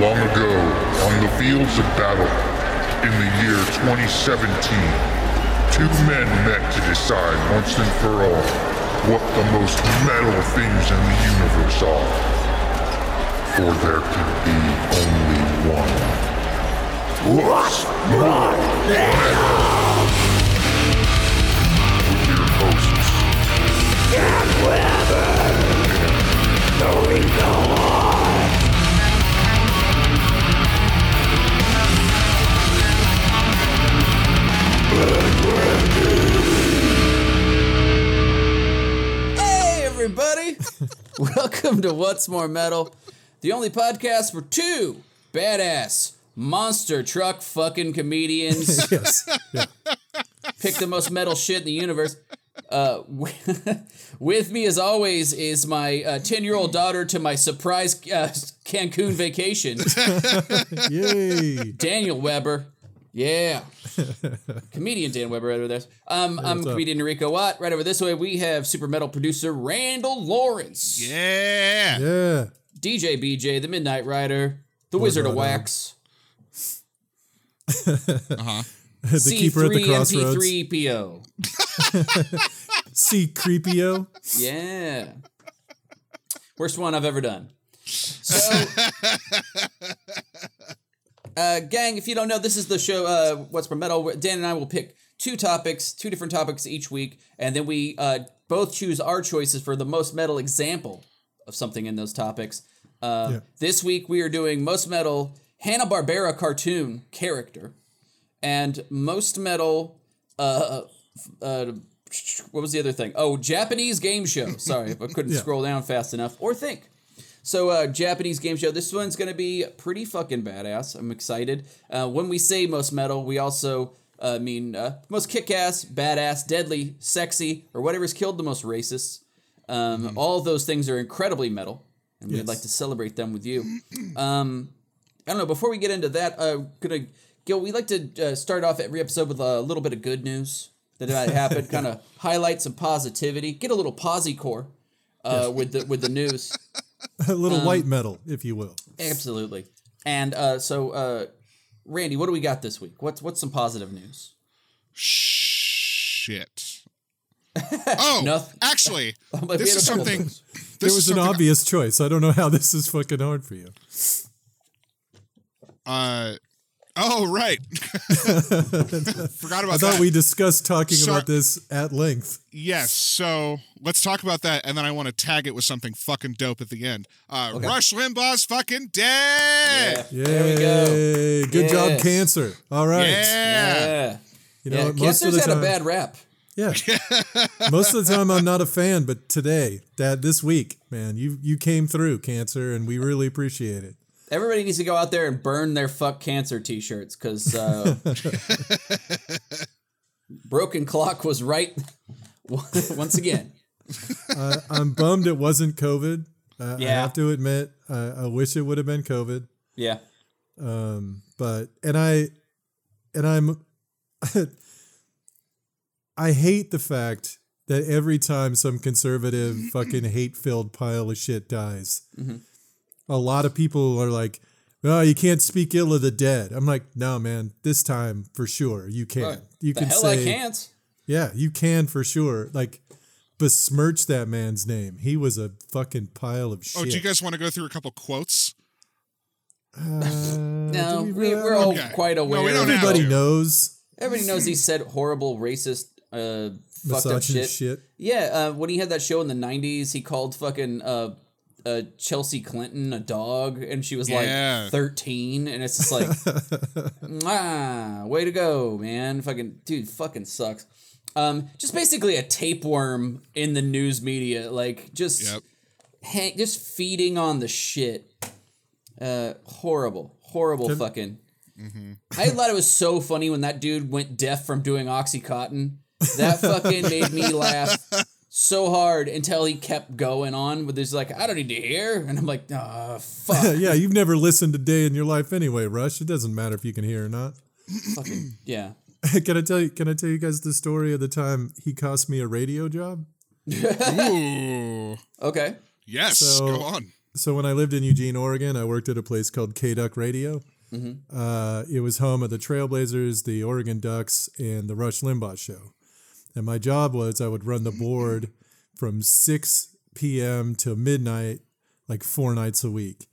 Long ago, on the fields of battle, in the year 2017, two men met to decide once and for all what the most metal things in the universe are. For there can be only one. What's more metal? With your hosts, Hey, everybody! Welcome to What's More Metal, the only podcast for two badass monster truck fucking comedians. yes. Yeah. Pick the most metal shit in the universe. Uh, with me, as always, is my 10 year old daughter to my surprise uh, Cancun vacation, Yay. Daniel Weber. Yeah. comedian Dan Weber over there. Um, I'm what's up? comedian Enrico Watt. Right over this way, we have super metal producer Randall Lawrence. Yeah. Yeah. DJ BJ, the Midnight Rider, the Wizard of. Wax, Uh-huh. the keeper at the crossroads. C3MP3PO. C creepio. Yeah. Worst one I've ever done. So, uh, gang, if you don't know, this is the show, uh, What's for Metal. Dan and I will pick two topics, two different topics each week, and then we uh, both choose our choices for the most metal example of something in those topics. Uh, Yeah. This week we are doing most metal Hanna Barbera cartoon character, and most metal. Uh, uh, what was the other thing? Oh, Japanese game show. Sorry I couldn't Yeah. scroll down fast enough or think. So, uh, Japanese game show. This one's gonna be pretty fucking badass. I'm excited. Uh, when we say most metal, we also uh, mean uh, most kick-ass, badass, deadly, sexy, or whatever's killed the most racists. Um, All of those things are incredibly metal, and we'd like to celebrate them with you. Um, I don't know. Before we get into that, uh, gonna Gil, we like to uh, start off every episode with a little bit of good news that might happen, kind of highlight some positivity, get a little posy core uh, with the with the news. A little Um, white metal, if you will. Absolutely. And uh, so, uh, Randy, what do we got this week? What's what's some positive news? Shit. Oh, Nothing. actually, But this is something. things. This There is was an something, obvious choice. I don't know how this is fucking hard for you. Uh, oh, right. Forgot about I thought that. we discussed talking Sorry. about this at length. yes. So let's talk about that, and then I want to tag it with something fucking dope at the end. Uh, Rush Limbaugh's fucking dead. Yeah. There we go. Yay. Good job, cancer. All right. Yeah. Yeah. You know, yeah. most Cancer's of the had a bad rap. Yeah. Most of the time I'm not a fan, but today, that this week, man, you you came through, Cancer, and we really appreciate it. Everybody needs to go out there and burn their fuck cancer t-shirts because uh, broken clock was right once again. Uh, I'm bummed it wasn't COVID. Uh, I have to admit, uh, I wish it would have been COVID. Yeah. Um, but and I and I'm I hate the fact that every time some conservative fucking hate filled pile of shit dies, Mm-hmm. A lot of people are like, "Oh, you can't speak ill of the dead." I'm like, "No, man, this time for sure you can. Right. You the can hell say, I can't. yeah, you can for sure. Like." Besmirch that man's name. He was a fucking pile of shit. Oh, do you guys want to go through a couple quotes? Uh, No, we, really? we're all Okay. quite No, aware. we don't of have how- Everybody knows Everybody knows he said horrible, racist, uh, fucked up shit. shit. Yeah, uh, when he had that show in the '90s, he called fucking uh, uh, Chelsea Clinton a dog, and she was Yeah. like 13, and it's just like, ah, way to go, man! Fucking dude, fucking sucks. Um, just basically a tapeworm in the news media, like just Yep. hang, just feeding on the shit. Uh, horrible, horrible Can- fucking. I thought it was so funny when that dude went deaf from doing OxyContin. That fucking made me laugh so hard until he kept going on with his like, I don't need to hear, and I'm like, ah, fuck, yeah, you've never listened a day in your life anyway, Rush. It doesn't matter if you can hear or not. fucking yeah. can I tell you? Can I tell you guys the story of the time he cost me a radio job? Ooh. Okay, Yes. So- go on. so when I lived in Eugene, Oregon, I worked at a place called K Duck Radio. Uh, it was home of the Trailblazers, the Oregon Ducks, and the Rush Limbaugh Show. And my job was I would run the board from 6 p.m. to midnight, like four nights a week.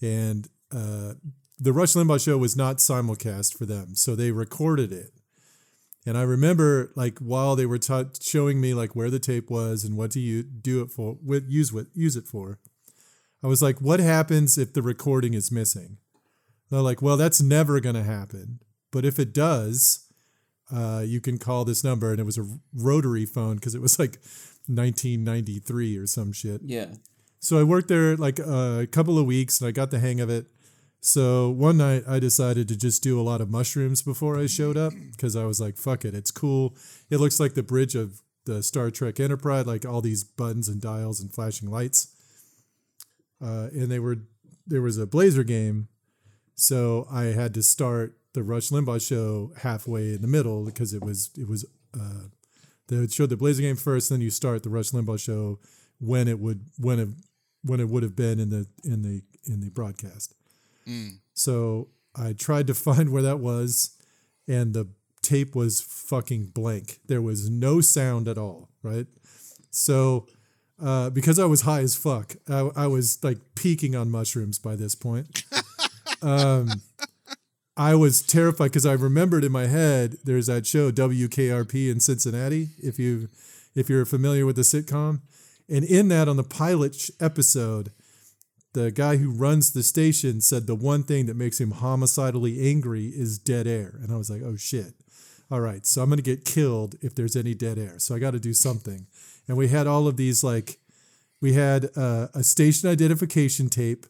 And uh, the Rush Limbaugh Show was not simulcast for them, so they recorded it. And I remember, like, while they were showing me like where the tape was and what to u- do it for, what use what use it for, I was like, "What happens if the recording is missing?" They're like, "Well, that's never going to happen. But if it does, uh, you can call this number." And it was a rotary phone because it was like 1993 or some shit. Yeah. So I worked there like a couple of weeks and I got the hang of it. So one night I decided to just do a lot of mushrooms before I showed up because I was like, fuck it, it's cool. It looks like the bridge of the Star Trek Enterprise, like all these buttons and dials and flashing lights. Uh, and they were there was a Blazer game, so I had to start the Rush Limbaugh show halfway in the middle because it was it was uh, they showed the Blazer game first, then you start the Rush Limbaugh show when it would when it when it would have been in the in the in the broadcast. So I tried to find where that was, and the tape was fucking blank. There was no sound at all, right? So uh, because I was high as fuck, I, I was like peaking on mushrooms by this point. um, I was terrified because I remembered in my head there's that show WKRP in Cincinnati. If you if you're familiar with the sitcom, and in that on the pilot episode, the guy who runs the station said the one thing that makes him homicidally angry is dead air. And I was like, oh shit. All right, so I'm going to get killed if there's any dead air. So I got to do something. And we had all of these like, we had uh, a station identification tape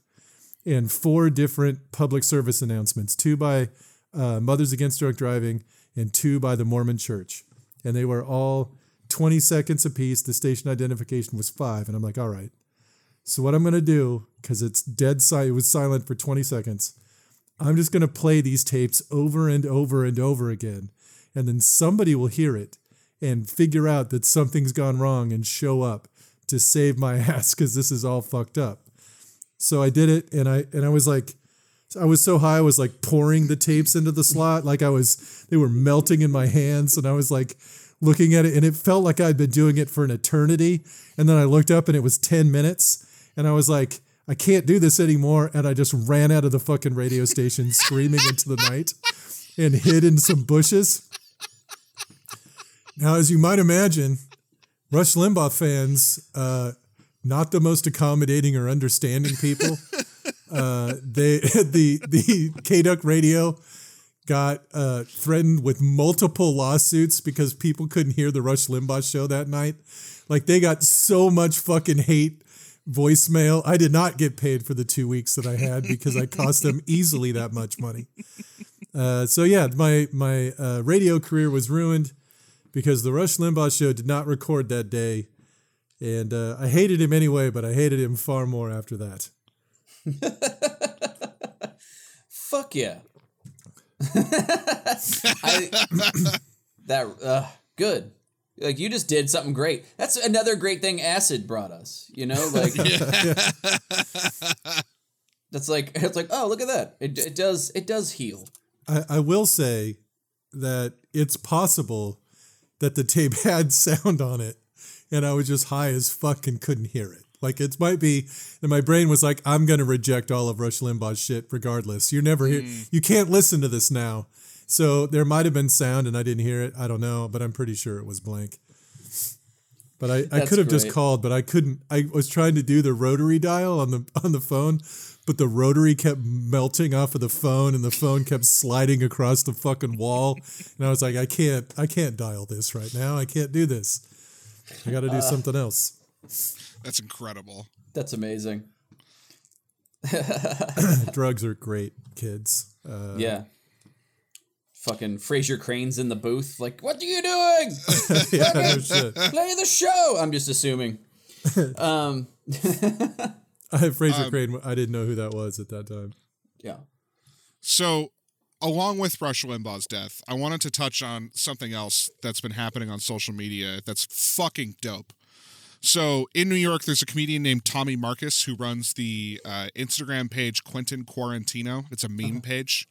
and four different public service announcements two by uh, Mothers Against Drunk Driving and two by the Mormon Church. And they were all 20 seconds apiece. The station identification was five. And I'm like, all right. So what I'm going to do, because it's dead silent, it was silent for 20 seconds. I'm just going to play these tapes over and over and over again. And then somebody will hear it and figure out that something's gone wrong and show up to save my ass because this is all fucked up. So I did it, and I and I was like, I was so high, I was like pouring the tapes into the slot, like I was, they were melting in my hands, and I was like looking at it, and it felt like I'd been doing it for an eternity. And then I looked up, and it was ten minutes, and I was like, I can't do this anymore, and I just ran out of the fucking radio station, screaming into the night, and hid in some bushes. Now, as you might imagine, Rush Limbaugh fans, uh, not the most accommodating or understanding people. Uh, they the the K Duck Radio got uh, threatened with multiple lawsuits because people couldn't hear the Rush Limbaugh show that night. Like they got so much fucking hate voicemail. I did not get paid for the two weeks that I had because I cost them easily that much money. Uh, so yeah, my my uh, radio career was ruined because the Rush Limbaugh show did not record that day, and uh, I hated him anyway. But I hated him far more after that. Fuck yeah. I, that uh, good. Like you just did something great. That's another great thing acid brought us. You know, like that's like it's like oh look at that. It it does it does heal. I, I will say that it's possible that the tape had sound on it, and I was just high as fuck and couldn't hear it. Like it might be that my brain was like, I'm gonna reject all of Rush Limbaugh's shit regardless. You're never here. Mm. You can't listen to this now. So there might have been sound and I didn't hear it. I don't know, but I'm pretty sure it was blank. But I, I could have just called, but I couldn't. I was trying to do the rotary dial on the on the phone, but the rotary kept melting off of the phone, and the phone kept sliding across the fucking wall. And I was like, I can't, I can't dial this right now. I can't do this. I got to do something else. That's incredible. That's amazing. Drugs are great, kids. Uh, Yeah. Fucking Frasier Crane's in the booth. Like, what are you doing? yeah, no shit. Play the show. I'm just assuming. Um, I Frasier Um, Crane. I didn't know who that was at that time. yeah. So, along with Rush Limbaugh's death, I wanted to touch on something else that's been happening on social media that's fucking dope. So in New York, there's a comedian named Tommy Marcus who runs the uh, Instagram page Quentin Quarantino. It's a meme page.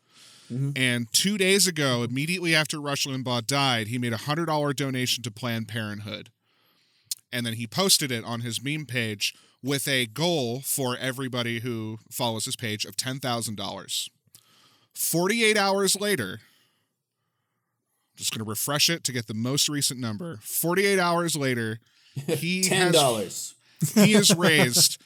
And two days ago, immediately after Rush Limbaugh died, he made a hundred dollar donation to Planned Parenthood, and then he posted it on his meme page with a goal for everybody who follows his page of ten thousand dollars. Forty eight hours later, I'm just going to refresh it to get the most recent number. Forty eight hours later, he Ten has he has raised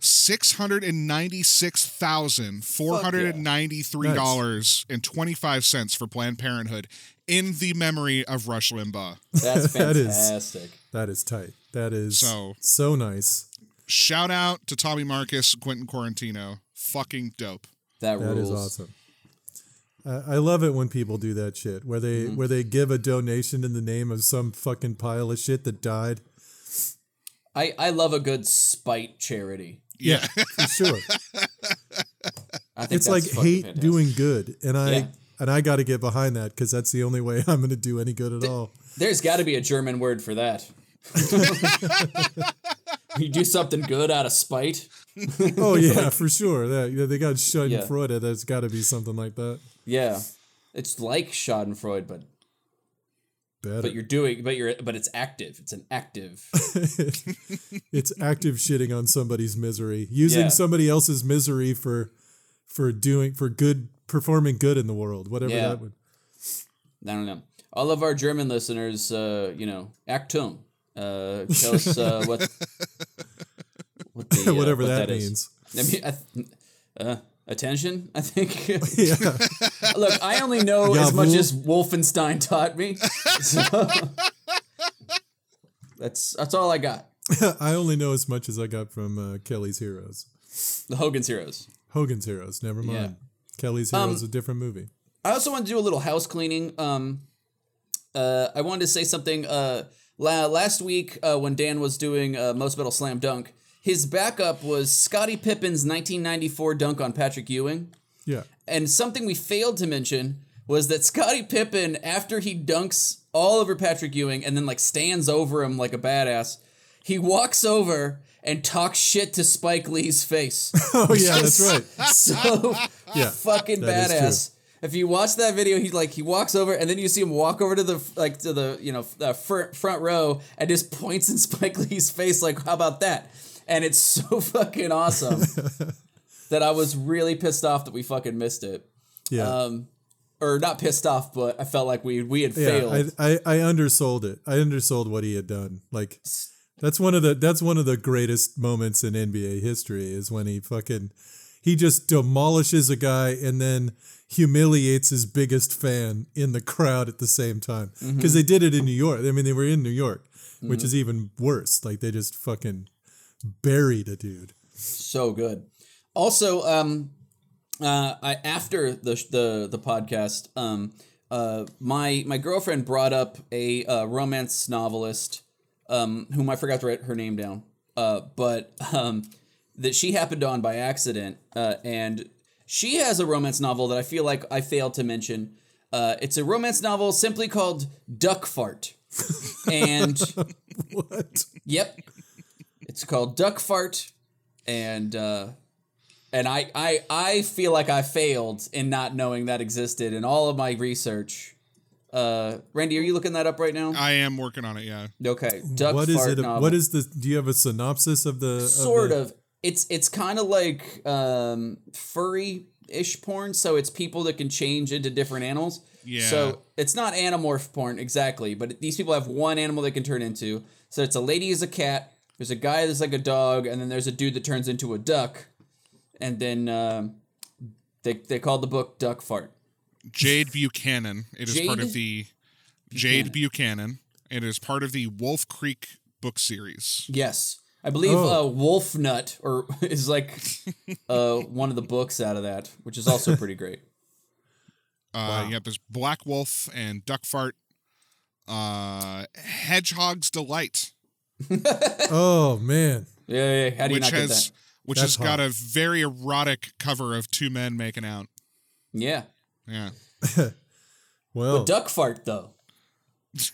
six hundred and ninety six thousand four hundred and ninety three dollars and twenty five cents for Planned Parenthood in the memory of Rush Limbaugh. That's fantastic. That is tight. That is So- so nice. Shout out to Tommy Marcus, Quentin Quarantino. Fucking dope. That, That rules. is awesome. I I love it when people do that shit where they Mm-hmm. where they give a donation in the name of some fucking pile of shit that died. I, I love a good spite charity. Yeah. For sure. I think it's that's like hate fantastic. doing good, and I Yeah. and I got to get behind that because that's the only way I'm going to do any good at all. There's got to be a German word for that. you do something good out of spite. Oh yeah, for sure. That yeah, they got Schadenfreude. Yeah. There's got to be something like that. Yeah, it's like Schadenfreude, but Better. but you're doing, but you're, but it's active. It's an active. it's active shitting on somebody's misery, using Yeah. somebody else's misery for for doing for good, performing good in the world. Whatever Yeah. that would. I don't know. All of our German listeners, uh, you know, Achtung. Uh, tell us uh, what, what the, uh, Whatever what that, is. means. I mean, I th- uh, attention. I think. Look, I only know as much as Wolfenstein taught me. So that's that's all I got. I only know as much as I got from uh, Kelly's Heroes. The Hogan's Heroes. Hogan's Heroes. Never mind. Yeah. Kelly's Um, Heroes, a different movie. I also want to do a little house cleaning. Um, uh, I wanted to say something. Uh, la- last week uh, when Dan was doing uh, Most Metal Slam Dunk, his backup was Scottie Pippen's 1994 dunk on Patrick Ewing. Yeah. And something we failed to mention was that Scottie Pippen, after he dunks all over Patrick Ewing and then like stands over him like a badass, he walks over and talks shit to Spike Lee's face. Oh yeah, that's right. so Yeah. fucking badass. If you watch that video, he's like he walks over and then you see him walk over to the like to the you know the front front row and just points in Spike Lee's face like how about that? And it's so fucking awesome that I was really pissed off that we fucking missed it. Yeah. Um, or not pissed off, but I felt like we we had yeah, failed. I, I I undersold it. I undersold what he had done. Like that's one of the that's one of the greatest moments in NBA history is when he fucking he just demolishes a guy and then humiliates his biggest fan in the crowd at the same time Mm-hmm. because they did it in New York. I mean, they were in New York, which is even worse. Like they just fucking buried a dude. so good. Also, um, uh, I after the the the podcast, um, uh, my my girlfriend brought up a uh, romance novelist, um, whom I forgot to write her name down, uh, but um, that she happened on by accident, uh, and she has a romance novel that I feel like I failed to mention. Uh, it's a romance novel simply called Duck Fart, and What? Yep. It's called Duck Fart, and uh, and I, I I feel like I failed in not knowing that existed in all of my research. Uh, Randy, are you looking that up right now? I am working on it, yeah. Okay, Duck What is Fart it? novel. What is the? Do you have a synopsis of the? sort the, of? It's it's kind of like um, furry ish porn. So it's people that can change into different animals. Yeah. So it's not animorph porn exactly, but these people have one animal they can turn into. So it's a lady is a cat. There's a guy that's like a dog, and then there's a dude that turns into a duck, and then um, they they called the book Duck Fart. Jade Buchanan. It is part of the Jade Buchanan. It is part of the Wolf Creek book series. Yes. I believe Oh. uh, Wolf Nut or is like uh, one of the books out of that, which is also pretty great. Uh, Yep, there's Black Wolf and Duck Fart. Uh, Hedgehog's Delight, Oh man. Yeah, yeah, yeah. How do you which not has get that? which That's has got a very erotic cover of two men making out. Yeah. Yeah. Well, But duck fart though.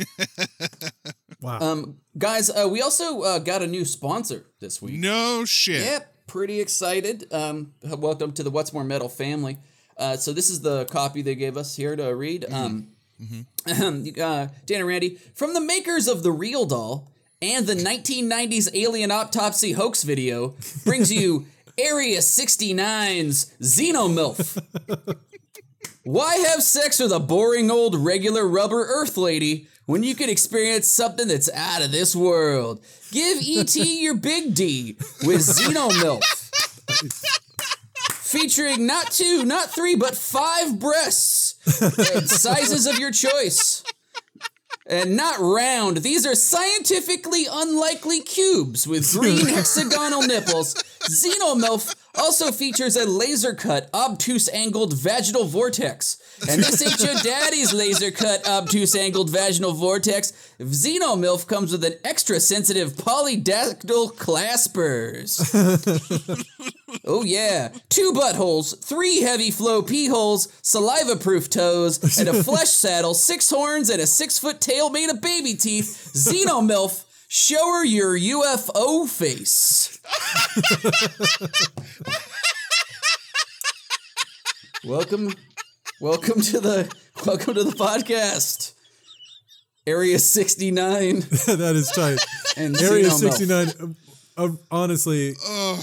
Wow. Um, guys, uh, we also uh, got a new sponsor this week. No shit. Yep, pretty excited. Um, welcome to the What's More Metal family. Uh, so this is the copy they gave us here to read. Um, uh, Dan and Randy, from the makers of the Real Doll and the 1990s Alien Autopsy hoax video, brings you Area 69's Xenomilf. Why have sex with a boring old regular rubber Earth lady when you can experience something that's out of this world? Give ET your big D with Xenomilf. Featuring not two, not three, but five breasts and sizes of your choice. And not round. These are scientifically unlikely cubes with green hexagonal nipples. Xenomilf also features a laser cut, obtuse angled vaginal vortex. And this ain't your daddy's laser cut, obtuse angled vaginal vortex. Xenomilf comes with an extra sensitive polydactyl claspers. Oh yeah, two buttholes, three heavy flow pee holes, saliva-proof toes, and a flesh saddle, six horns, and a six-foot tail made of baby teeth. Xenomilf, show her your UFO face. welcome, welcome to the welcome to the podcast. Area sixty nine that is tight. and Area 69 uh, uh, honestly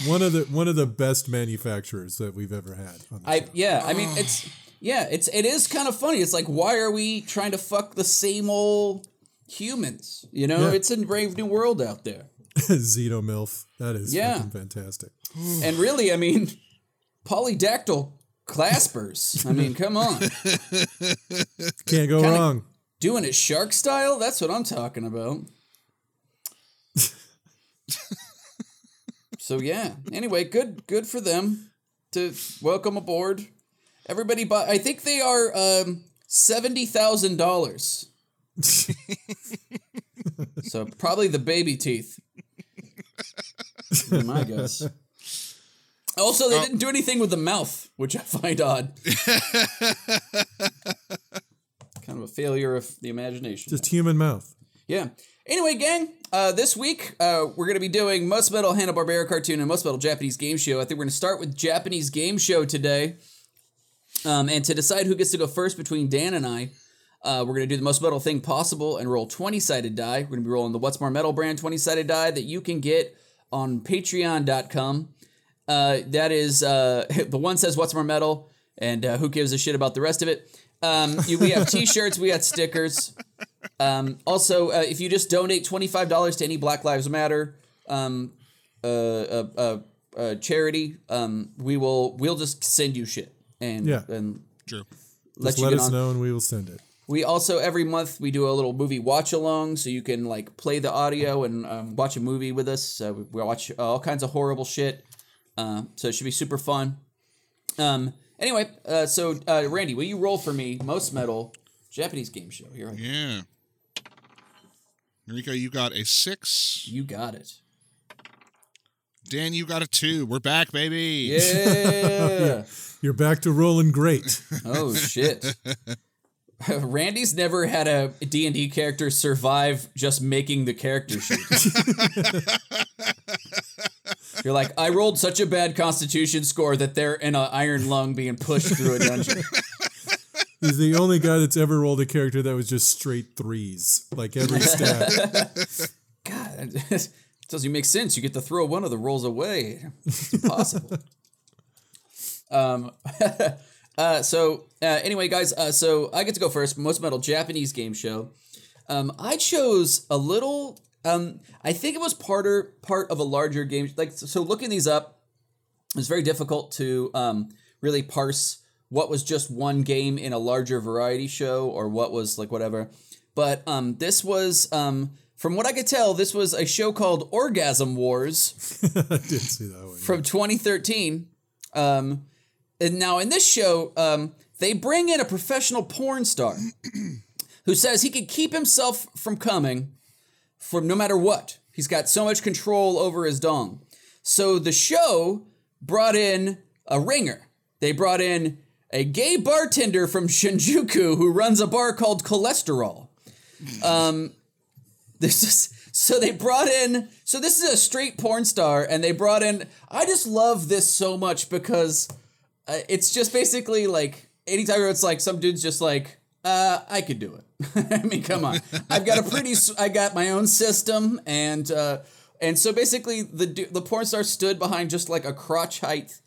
one of the one of the best manufacturers that we've ever had. I show. yeah, I mean it's yeah, it's it is kind of funny. It's like why are we trying to fuck the same old humans? You know, Yeah. it's a brave new world out there. Xenomilf. That is Yeah. fucking fantastic. And really, I mean, polydactyl claspers. I mean, come on. Can't go Kinda- wrong. Doing it shark style? That's what I'm talking about. so yeah. Anyway, good good for them to welcome aboard. Everybody buy I think they are um seventy thousand dollars. so probably the baby teeth. My guess. Also, they didn't do anything with the mouth, which I find odd. a failure of the imagination. Just human mouth. Yeah. Anyway, gang, uh, this week uh, we're going to be doing Most Metal Hanna Barbera cartoon and Most Metal Japanese Game Show. I think we're going to start with Japanese Game Show today. Um, and to decide who gets to go first between Dan and I, uh, we're going to do the most metal thing possible and roll 20 sided die. We're going to be rolling the What's More Metal brand 20 sided die that you can get on patreon.com. Uh, that is, uh, the one says What's More Metal, and uh, who gives a shit about the rest of it. Um, you, we have t shirts, we got stickers. Um, also, uh, if you just donate $25 to any Black Lives Matter um, uh, uh, uh, uh, charity, um, we will we'll just send you shit and Yeah. and True. let Just you let us on. know and we will send it. We also every month we do a little movie watch along, so you can like play the audio and um, watch a movie with us. Uh, we we watch uh, all kinds of horrible shit, uh, so it should be super fun. Um. Anyway, uh, so uh, Randy, will you roll for me most metal Japanese game show? Here, I go. Yeah. Enrico, you got a six. you got it. Dan, you got a two. We're back, baby. Yeah. You're back to rolling great. oh shit. Randy's never had a D&D character survive just making the character sheet. You're like, I rolled such a bad constitution score that they're in an iron lung being pushed through a dungeon. He's the only guy that's ever rolled a character that was just straight threes, like every stat. God, it doesn't make sense. You get to throw one of the rolls away. It's impossible. um, uh, so uh, anyway, guys, uh, so I get to go first. Most Metal Japanese game show. Um, I chose a little. Um, I think it was part or part of a larger game. Like so, looking these up, it's very difficult to um, really parse what was just one game in a larger variety show or what was like whatever. But um, this was, um, from what I could tell, this was a show called Orgasm Wars I did see that one. from 2013. Um, and now in this show, um, they bring in a professional porn star who says he can keep himself from coming from no matter what. He's got so much control over his dong. So the show brought in a ringer. They brought in a gay bartender from Shinjuku who runs a bar called Cholesterol. Um, this is so they brought in. So this is a straight porn star, and they brought in. I just love this so much because uh, it's just basically like anytime it's like some dude's just like, uh, I could do it. I mean, come on. I've got a pretty. I got my own system, and uh, and so basically the the porn star stood behind just like a crotch height.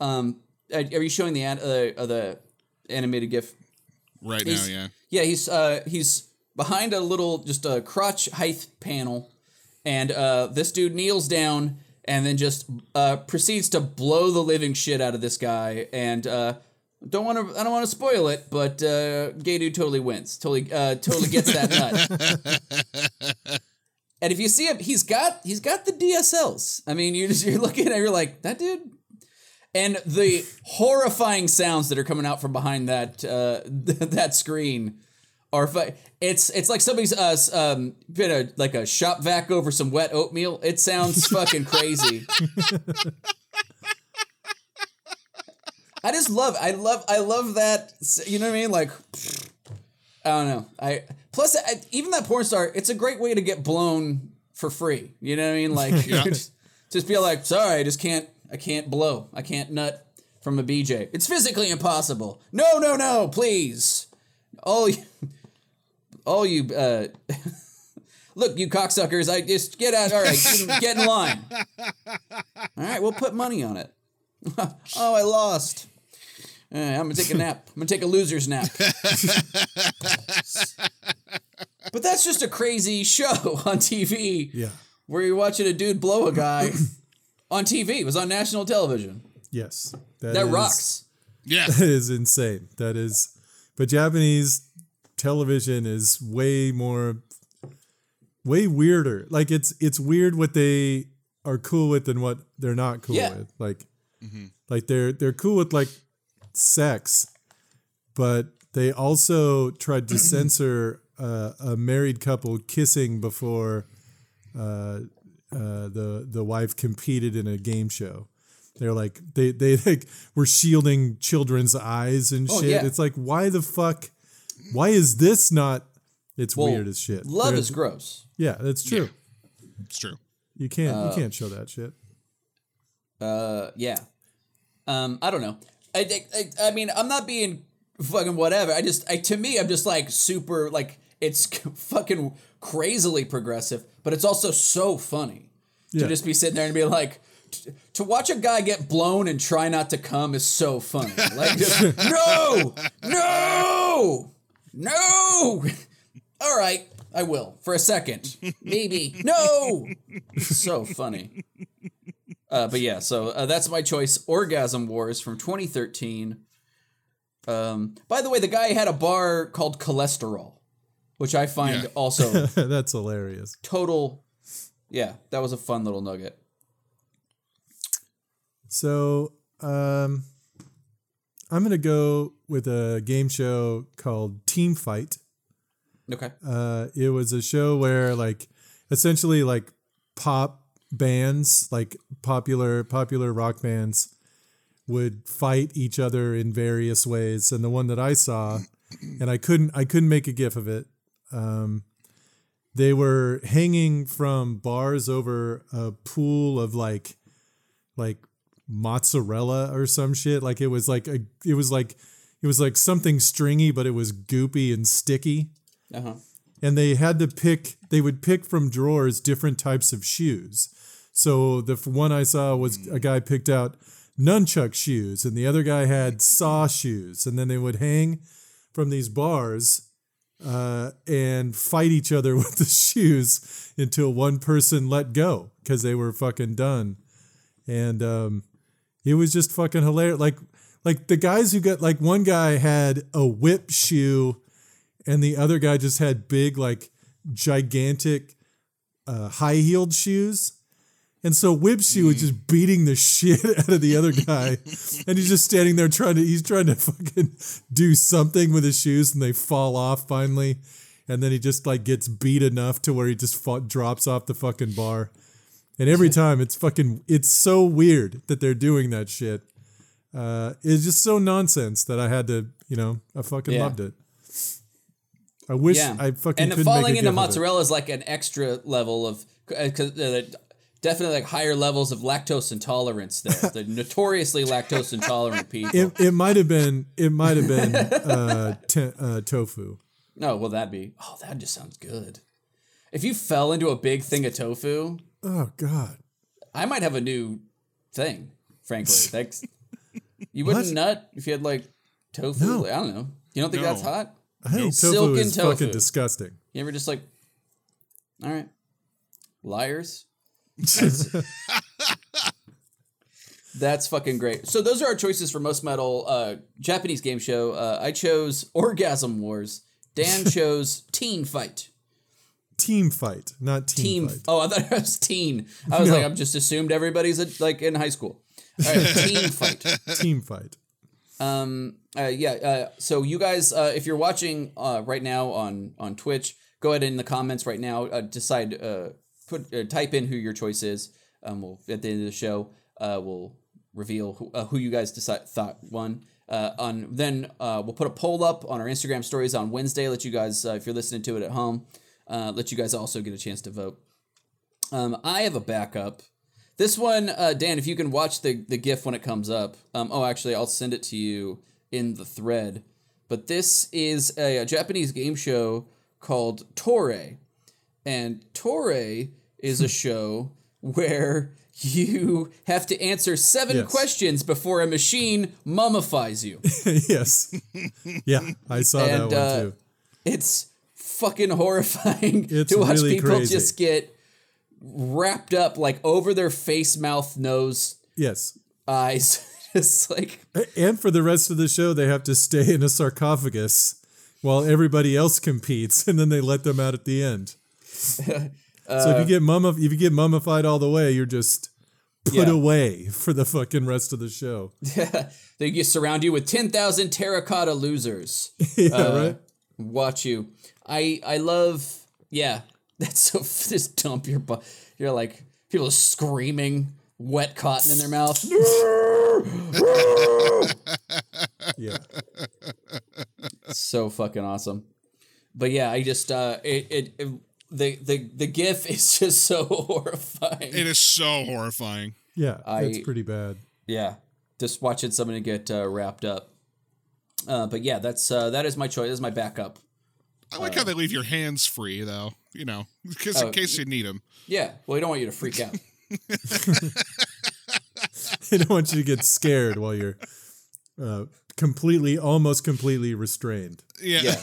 Um, are are you showing the an- uh, uh, the animated GIF? Right now, yeah. Yeah, he's uh he's behind a little just a crotch height panel, and uh this dude kneels down and then just uh proceeds to blow the living shit out of this guy and uh don't want to I don't want to spoil it, but uh gay dude totally wins. Totally uh totally gets that nut. And if you see him, he's got he's got the DSLs. I mean, you just you're looking at you're like, that dude and the horrifying sounds that are coming out from behind that uh, that screen are fu- it's it's like somebody's uh um been a like a shop vac over some wet oatmeal. It sounds fucking crazy. I just love I love I love that you know what I mean? Like I don't know. I plus I, even that porn star it's a great way to get blown for free. You know what I mean? Like just, just be like sorry I just can't I can't blow. I can't nut from a BJ it's physically impossible. No no no please. All you all you uh look you cocksuckers I just get out all right get- get in line. All right we'll put money on it. Oh I lost Eh, I'm gonna take a nap. I'm gonna take a loser's nap. but that's just a crazy show on TV Yeah. where you're watching a dude blow a guy on TV. It was on national television. Yes. That is- That rocks. Yeah. That is insane. That is, but Japanese television is way more, way weirder. Like it's it's weird what they are cool with and what they're not cool Yeah. with. Like, like they're they're cool with like sex, but they also tried to censor uh, a married couple kissing before uh, uh, the the wife competed in a game show. They're like they they like were shielding children's eyes and Oh, shit. yeah. It's like why the fuck? Why is this not? It's Well, weird as shit. Love They're- is gross. yeah, that's true. It's true. You can't you can't show that shit. Uh, yeah. Um, I don't know. I, I, I mean, I'm not being fucking whatever. I just, I, to me, I'm just like super, like, it's fucking crazily progressive, but it's also so funny Yeah. to just be sitting there and be like, to watch a guy get blown and try not to come is so funny. Like, just, no, no, no. All right, I will for a second, maybe. No, so funny. Uh, but yeah, so uh, that's my choice. Orgasm Wars from 2013. Um, by the way, the guy had a bar called Cholesterol, which I find Yeah. also that's hilarious. total. Yeah, that was a fun little nugget. So um, I'm gonna go with a game show called Team Fight. Okay. Uh, it was a show where like essentially like pop bands, like popular popular rock bands, would fight each other in various ways. And the one that I saw, and I couldn't I couldn't make a gif of it. Um, they were hanging from bars over a pool of like like mozzarella or some shit. Like it was like a it was like it was like something stringy, but it was goopy and sticky Uh huh. and they had to pick they would pick from drawers different types of shoes so the one i saw was a guy picked out nunchuck shoes and the other guy had saw shoes and then they would hang from these bars uh, and fight each other with the shoes until one person let go because they were fucking done. And um, it was just fucking hilarious like like the guys who got like one guy had a whip shoe and the other guy just had big like gigantic uh, high heeled shoes and so whip shoe was just beating the shit out of the other guy. And he's just standing there trying to he's trying to fucking do something with his shoes and they fall off finally. And then he just like gets beat enough to where he just drops off the fucking bar. And every time it's fucking it's so weird that they're doing that shit. Uh, it's just so nonsense that I had to, you know, I fucking Yeah. loved it. I wish Yeah, I fucking and falling into mozzarella is like an extra level of because uh, definitely like higher levels of lactose intolerance there. the notoriously lactose intolerant people. It, it might have been it might have been uh, te- uh, tofu. no, well that'd be oh that just sounds good. If you fell into a big thing of tofu, Oh God. I might have a new thing. Frankly, thanks. You wouldn't What? nut if you had like tofu. No. I don't know. You don't think No. that's hot? I think tofu Silken is tofu. fucking disgusting. You ever just like, all right, liars. That's fucking great. So those are our choices for most metal uh, Japanese game show. Uh, I chose Orgasm Wars. Dan chose Teen Fight. Team fight, not team, Team. fight. Oh, I thought it was teen. I was No. like, I'm just assumed everybody's uh like in high school. All right, Teen Fight. Team fight. Um, uh, yeah. Uh, so you guys, uh, if you're watching uh, right now on on Twitch, go ahead in the comments right now. Uh, decide, uh, put, uh, type in who your choice is. Um, we'll at the end of the show, uh, we'll reveal who, uh, who you guys decide thought won. Uh, on then uh, we'll put a poll up on our Instagram stories on Wednesday. Let you guys, uh, if you're listening to it at home, uh, let you guys also get a chance to vote. Um, I have a backup. This one, uh, Dan, if you can watch the the GIF when it comes up. Um, oh, actually, I'll send it to you in the thread. But this is a, a Japanese game show called Torre, and Torre is a show where you have to answer seven Yes. questions before a machine mummifies you. yes. Yeah, I saw And, that one uh, too. it's fucking horrifying It's to watch really people crazy. just get wrapped up like over their face, mouth, nose, Yes. eyes. just like And for the rest of the show, they have to stay in a sarcophagus while everybody else competes, and then they let them out at the end. So if you get mummif- if you get mummified all the way, you're just put Yeah. away for the fucking rest of the show. they just surround you with ten thousand terracotta losers. yeah, Uh, right. Watch you. I I love. Yeah, that's so. Just dump your. butt. You're like people are screaming, wet cotton in their mouth. Yeah. so fucking awesome. But yeah, I just uh it it, it the the the gif is just so horrifying. It is so horrifying. Yeah. I- it's pretty bad. yeah, just watching somebody get uh, wrapped up. Uh, but yeah, that's uh, that is my choice. That's my backup. I like how they leave your hands free, though. You know, because Oh, in case you need them. Yeah, well, we don't want you to freak out. they don't want you to get scared while you're uh, completely, almost completely restrained. Yeah. Yeah,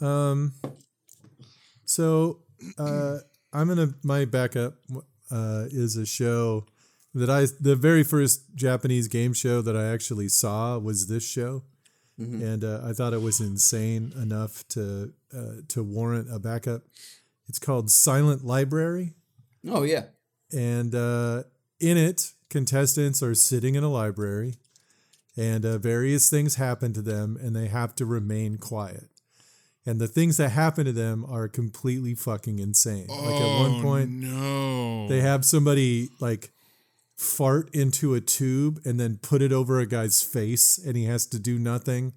Um, so uh, I'm gonna my backup uh, is a show that I the very first Japanese game show that I actually saw was this show, and uh, I thought it was insane enough to uh, to warrant a backup. It's called Silent Library, oh yeah, and uh, in it, contestants are sitting in a library, and uh, various things happen to them, and they have to remain quiet. And the things that happen to them are completely fucking insane. like at one point, no. they have somebody like fart into a tube and then put it over a guy's face, and he has to do nothing.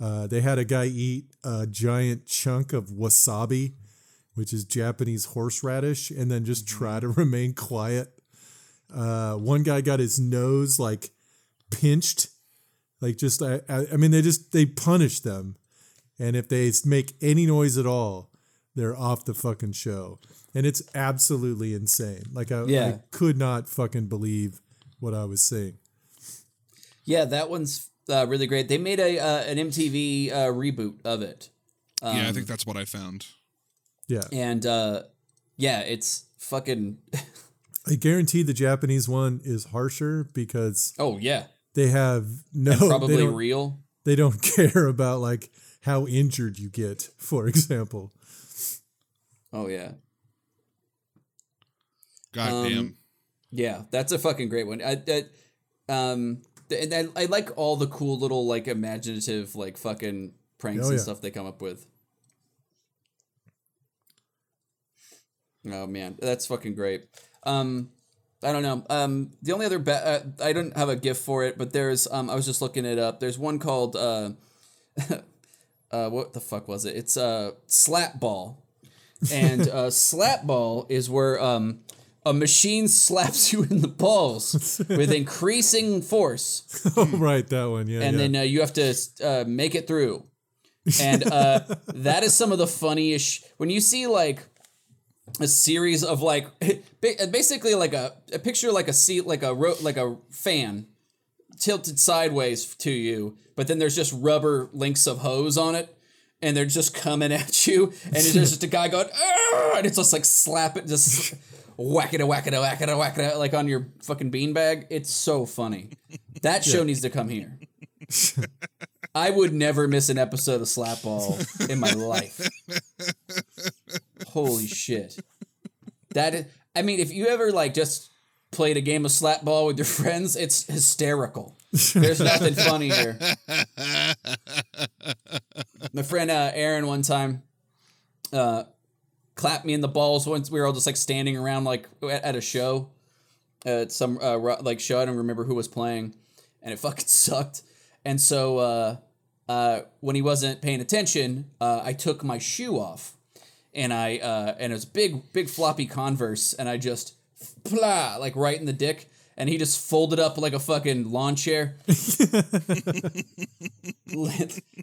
Uh, they had a guy eat a giant chunk of wasabi, which is Japanese horseradish, and then just try to remain quiet. Uh, one guy got his nose like pinched, like just I, I, I mean they just they punish them, and if they make any noise at all, they're off the fucking show, and it's absolutely insane. Like I, I could not fucking believe what I was seeing. yeah. That one's uh, really great. They made a uh, an MTV uh, reboot of it. yeah, I Um, think that's what I found. Yeah, and uh, yeah, it's fucking. I guarantee the Japanese one is harsher because Oh yeah, they have no probably they real. they don't care about like how injured you get, for example. Oh yeah. God um, damn. Yeah, that's a fucking great one. I, I um, and I, I like all the cool little like imaginative like fucking pranks Oh, and yeah. stuff they come up with. Oh man, that's fucking great. Um, I don't know. Um, the only other ba- uh, I don't have a gift for it, but there's um, I was just looking it up. There's one called uh, uh, what the fuck was it? It's uh, slap ball, and uh, slap ball is where um, a machine slaps you in the balls with increasing force, oh, right, that one. Yeah. and yeah. then uh, you have to uh, make it through. And uh, that is some of the funniest. When you see like a series of like basically like a, a picture like a seat like a ro- like a fan tilted sideways to you, but then there's just rubber links of hose on it, and they're just coming at you, and there's just a guy going, "Arr!" and it's just like slap it, just whack it, whack it, whack it, whack it, like on your fucking beanbag. It's so funny. That show needs to come here. I would never miss an episode of Slapball in my life. Holy shit. That is, I mean, if you ever like just played a game of slapball with your friends, it's hysterical. There's nothing funny here. My friend uh, Aaron one time uh, clapped me in the balls once we were all just like standing around like at, at a show, at some uh, like show. I don't remember who was playing, and it fucking sucked. And so uh, uh, when he wasn't paying attention, uh, I took my shoe off, and I uh, and it was big big floppy Converse, and I just plah like right in the dick. And he just folded up like a fucking lawn chair. it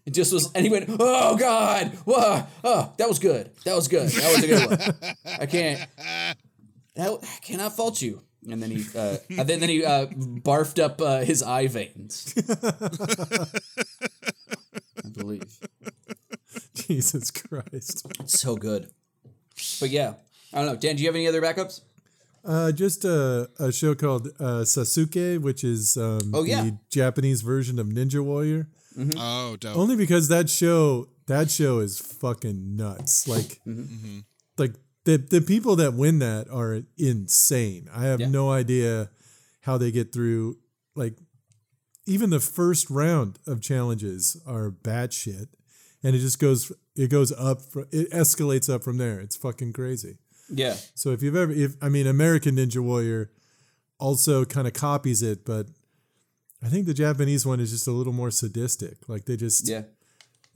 just was, and he went, "Oh God, whoa, oh, that was good, that was good, that was a good one. I can't, that, I cannot fault you." And then he, uh, and then, then he uh, barfed up uh, his eye veins. I believe Jesus Christ. it's so good. But yeah, I don't know. Dan, do you have any other backups? Uh, just a, a show called uh, Sasuke, which is um, Oh, yeah. the Japanese version of Ninja Warrior. Oh, dope. Only because that show that show is fucking nuts. Like, Mm-hmm. like the the people that win that are insane. I have Yeah. no idea how they get through. Like, even the first round of challenges are batshit, and it just goes it goes up. fr- It escalates up from there. It's fucking crazy. Yeah, So if you've ever, if I mean, American Ninja Warrior also kind of copies it, but I think the Japanese one is just a little more sadistic. Like they just yeah.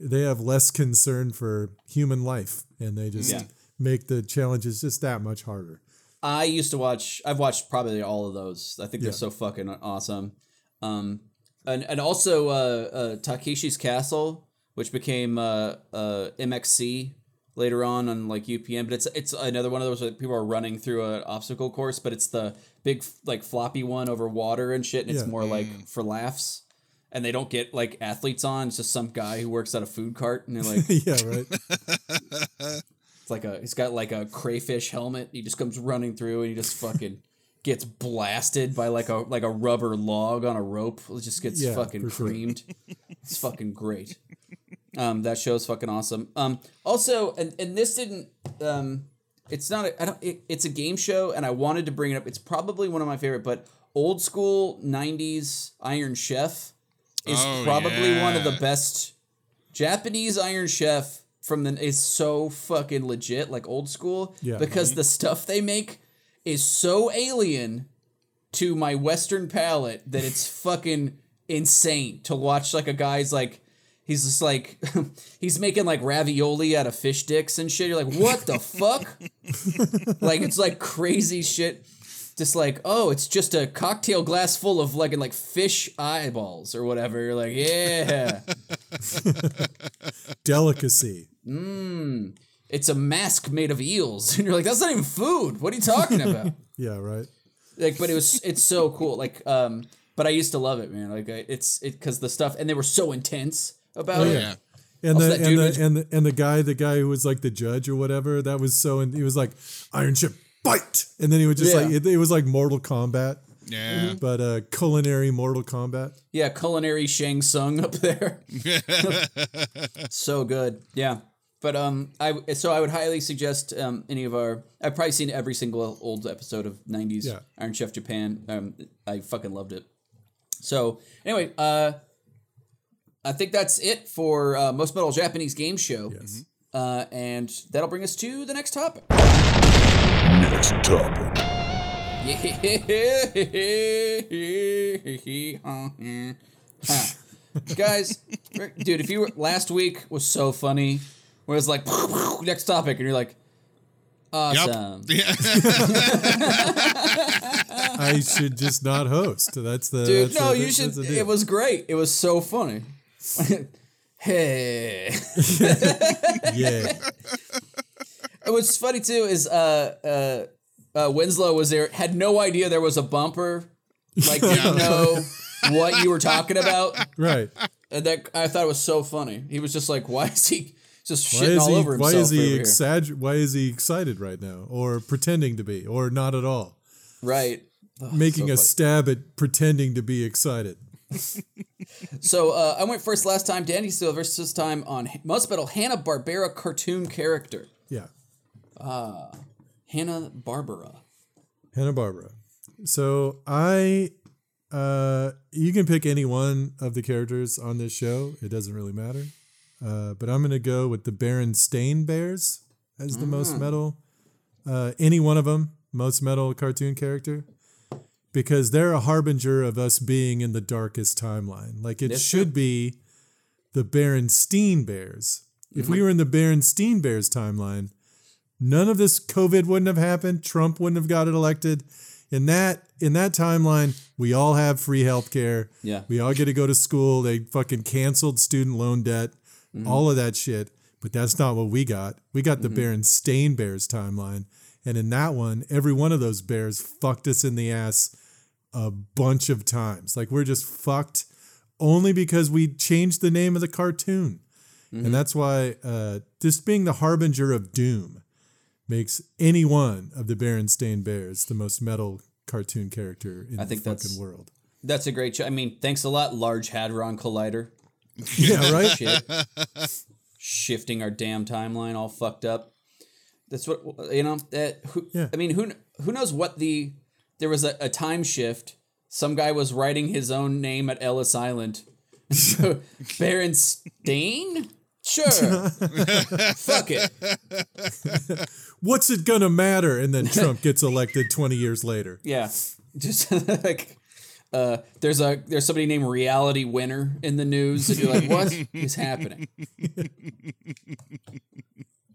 they have less concern for human life, and they just Yeah. make the challenges just that much harder. I used to watch. I've watched probably all of those. I think they're Yeah. so fucking awesome. Um, and and also uh, uh, Takeshi's Castle, which became uh, uh, MXC later on on like UPN. But it's it's another one of those where people are running through an obstacle course, but it's the big like floppy one over water and shit, and it's Yeah. more like mm. for laughs. And they don't get like athletes on. It's just some guy who works at a food cart, and they're like, yeah, right. It's like a he's got like a crayfish helmet. He just comes running through and he just fucking gets blasted by like a like a rubber log on a rope. It just gets Yeah, fucking for sure. creamed. It's fucking great. Um, that show's fucking awesome. Um, also, and and this didn't. Um, it's not. A, I don't. It, it's a game show, and I wanted to bring it up. It's probably one of my favorite, but old school '90s Iron Chef is Oh, probably one of the best Japanese Iron Chef from the is so fucking legit, like old school. Yeah. Because the stuff they make is so alien to my Western palate that it's fucking insane to watch. Like a guy's like. He's just like, he's making like ravioli out of fish dicks and shit. You're like, what the fuck? like it's like crazy shit. Just like, oh, it's just a cocktail glass full of like like fish eyeballs or whatever. You're like, yeah. Delicacy. Mmm. It's a mask made of eels and you're like that's not even food what are you talking about Yeah, right. like but it was it's so cool like um but i used to love it man like it's it because the stuff and they were so intense about it? yeah. And Also, the, and, the, was- and the and the guy the guy who was like the judge or whatever that was so and he was like Iron Chef fight! And then he would just Yeah. like it, it was like Mortal Kombat. Yeah. but uh culinary Mortal Kombat. Yeah culinary shang Tsung up there. So good. Yeah. But um i so i would highly suggest um any of our i've probably seen every single old episode of 90s Yeah. iron chef japan. Um i fucking loved it. So anyway uh i think that's it for uh, most metal japanese game show yes uh and that'll bring us to the next topic Next topic. Huh. guys, dude, if you were last week was so funny, where it's like next topic, and you're like, awesome. Yep. Yeah. I should just not host. That's the Dude, that's no, the- you that's should. the deal. It was great. It was so funny. hey. yeah. What's funny too is uh uh uh Winslow was there had no idea there was a bumper. Like didn't know what you were talking about. Right. And that I thought it was so funny. He was just like, why is he just Why shitting all he over why himself is he exagger- why is he excited right now or pretending to be or not at all? Right. Oh, Making so a funny. stab at pretending to be excited. So uh, I went first last time. Danny still versus this time on most metal Hanna Barbera cartoon character. Yeah. Hanna Barbera. Hanna Barbera. So I uh you can pick any one of the characters on this show. It doesn't really matter. Uh, but I'm gonna go with the Berenstain Bears as the Mm. most metal. Uh, any one of them, most metal cartoon character. Because they're a harbinger of us being in the darkest timeline. Like it That's should true. be the Berenstein Bears. If Mm-hmm. we were in the Berenstein Bears timeline, none of this COVID wouldn't have happened. Trump wouldn't have got it elected. In that in that timeline, we all have free health care. Yeah. We all get to go to school. They fucking canceled student loan debt, all of that shit. But that's not what we got. We got the Berenstain Bears timeline. And in that one, every one of those bears fucked us in the ass a bunch of times. Like we're just fucked only because we changed the name of the cartoon. And that's why uh, just being the harbinger of doom makes any one of the Berenstain Bears the most metal cartoon character in I think the that's- fucking world. That's a great show. I mean, thanks a lot, Large Hadron Collider. Yeah, right? Shit. Shifting our damn timeline all fucked up. That's what you know. That who, Yeah. I mean, who who knows what the there was a, a time shift. Some guy was writing his own name at Ellis Island. So Berenstain? Sure. Fuck it. What's it gonna matter? And then Trump gets elected 20 years later. Yeah. Just like uh there's a there's somebody named Reality Winner in the news and you're like, what is happening?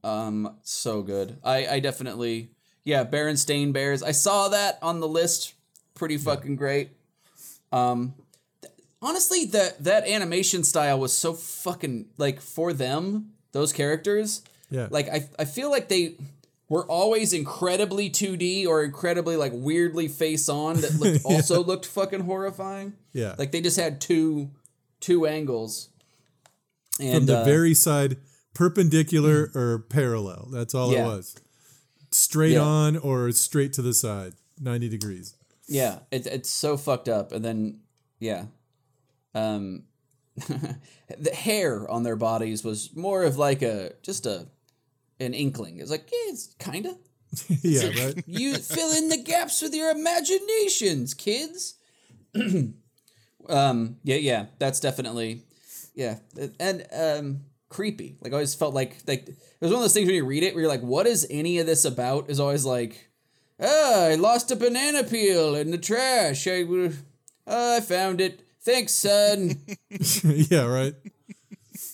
Um, so good. I I definitely yeah, Berenstain Bears. I saw that on the list. Pretty fucking great. Um th- honestly that that animation style was so fucking like for them, those characters. Yeah. Like I I feel like they were always incredibly 2D or incredibly like weirdly face on that looked also looked fucking horrifying. Yeah. Like they just had two two angles. And From the uh, very side, perpendicular or parallel. That's all Yeah. it was. Straight Yeah. on or straight to the side, 90 degrees. Yeah, it, it's so fucked up. And then, yeah. Um, the hair on their bodies was more of like a, just a, an inkling. It's like, yeah, it's kind of. yeah, right? You fill in the gaps with your imaginations, kids. um, yeah, yeah, that's definitely, yeah, and um, creepy. Like I always felt like like it was one of those things when you read it where you're like, what is any of this about? Is always like, ah, I lost a banana peel in the trash. I, uh, I found it. Thanks, son. yeah, right.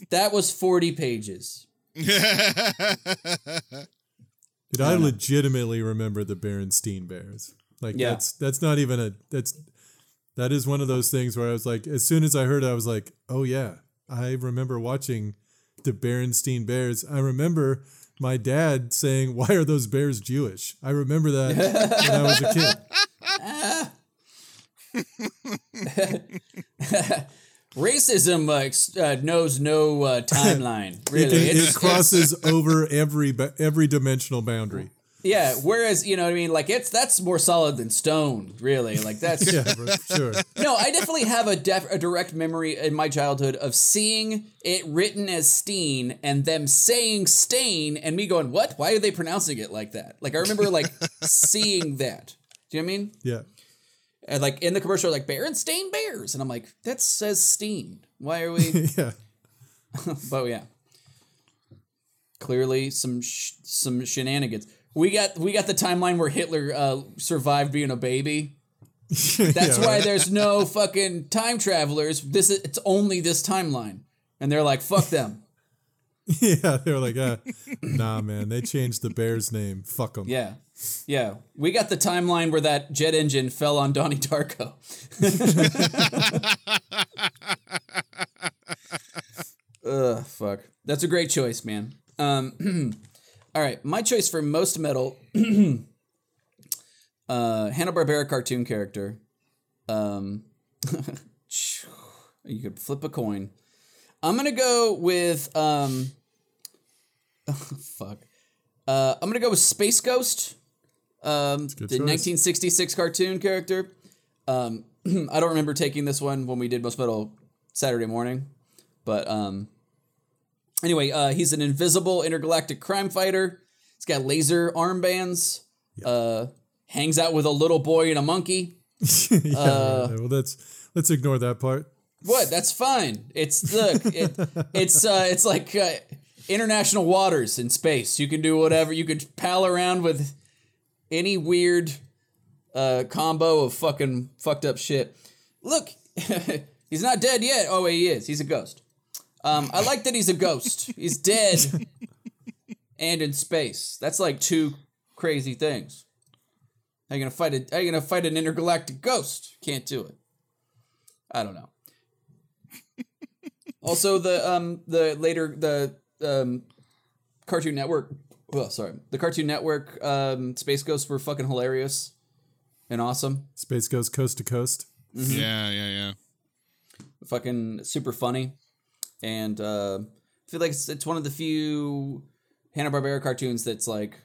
that was forty pages. Did I legitimately remember the Berenstein Bears. Like Yeah. that's that's not even a that's that is one of those things where I was like, as soon as I heard it, I was like, oh yeah, I remember watching the Berenstein Bears. I remember my dad saying, "Why are those bears Jewish?" I remember that when I was a kid. Racism uh, ex- uh, knows no uh, timeline. Really, can- it It's- crosses over every every dimensional boundary. Yeah, whereas you know what I mean, like it's that's more solid than stone, really. Like that's Yeah, sure. no, I definitely have a def- a direct memory in my childhood of seeing it written as Steen and them saying Stain and me going, "What? Why are they pronouncing it like that?" Like I remember like seeing that. Do you know what I mean? Yeah. And like in the commercial, like Berenstain Bears, and I'm like, that says Steen. Why are we? Yeah. but yeah, clearly some sh- some shenanigans. We got we got the timeline where Hitler uh, survived being a baby. That's why there's no fucking time travelers. This is it's only this timeline, and they're like, fuck them. yeah, they were like, uh, nah, man, they changed the bear's name. Fuck them. Yeah, yeah. We got the timeline where that jet engine fell on Donnie Darko. Ugh, fuck. That's a great choice, man. Um, all right, my choice for most metal, uh, Hanna Barbera cartoon character. Um, you could flip a coin. I'm gonna go with um, fuck. Uh, I'm gonna go with Space Ghost, um, the choice. 1966 cartoon character. Um, I don't remember taking this one when we did Most Metal Saturday morning, but um, anyway, uh, he's an invisible intergalactic crime fighter. He's got laser armbands. Uh, hangs out with a little boy and a monkey. yeah, Uh, well, let's let's ignore that part. What? That's fine. It's look. It, it's uh, it's like uh, international waters in space. You can do whatever. You could pal around with any weird uh, combo of fucking fucked up shit. Look, he's not dead yet. Oh, wait, he is. He's a ghost. Um, I like that he's a ghost. He's dead and in space. That's like two crazy things. How you gonna fight a? How you gonna fight an intergalactic ghost? Can't do it. I don't know. also, the um the later the um Cartoon Network. Well, sorry, the Cartoon Network um Space Ghosts were fucking hilarious and awesome. Space goes coast to coast. Yeah, yeah, yeah. fucking super funny, and uh, I feel like it's, it's one of the few Hanna Barbera cartoons that's like,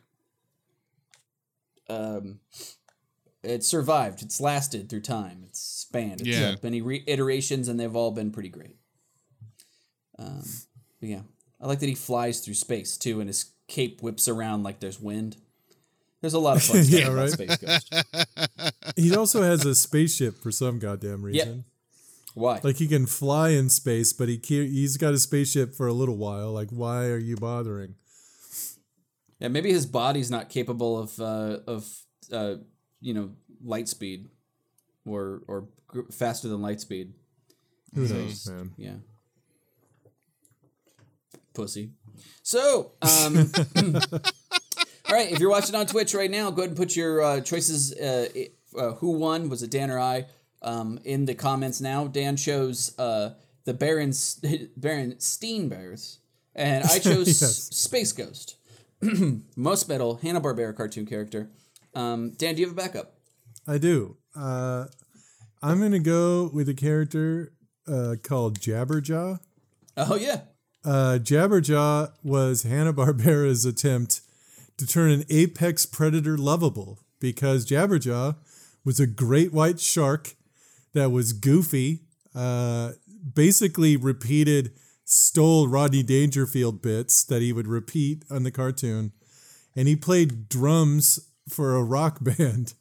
um, it's survived. It's lasted through time. It's spanned. It's Yeah. many re- iterations, and they've all been pretty great. Um, but yeah, I like that he flies through space too, and his cape whips around like there's wind. There's a lot of fun stuff Yeah, about right. Space Ghost. He also has a spaceship for some goddamn reason. Why? Like he can fly in space, but he can't, he's got a spaceship for a little while. Like, why are you bothering? Yeah, maybe his body's not capable of uh, of uh, you know light speed, or or gr- faster than light speed. Who knows, man? Yeah, pussy. So, um, all right, if you're watching on Twitch right now, go ahead and put your uh, choices. Uh, uh, who won? Was it Dan or I? Um, in the comments now, Dan chose uh, the Baron Baron Steen Bears, and I chose Yes. Space Ghost. Most metal Hanna Barbera cartoon character. Um, Dan, do you have a backup? I do. Uh, I'm gonna go with a character uh, called Jabberjaw. Oh yeah, Uh, Jabberjaw was Hanna Barbera's attempt to turn an apex predator lovable because Jabberjaw was a great white shark that was goofy, uh, basically repeated, stole Rodney Dangerfield bits that he would repeat on the cartoon, and he played drums for a rock band.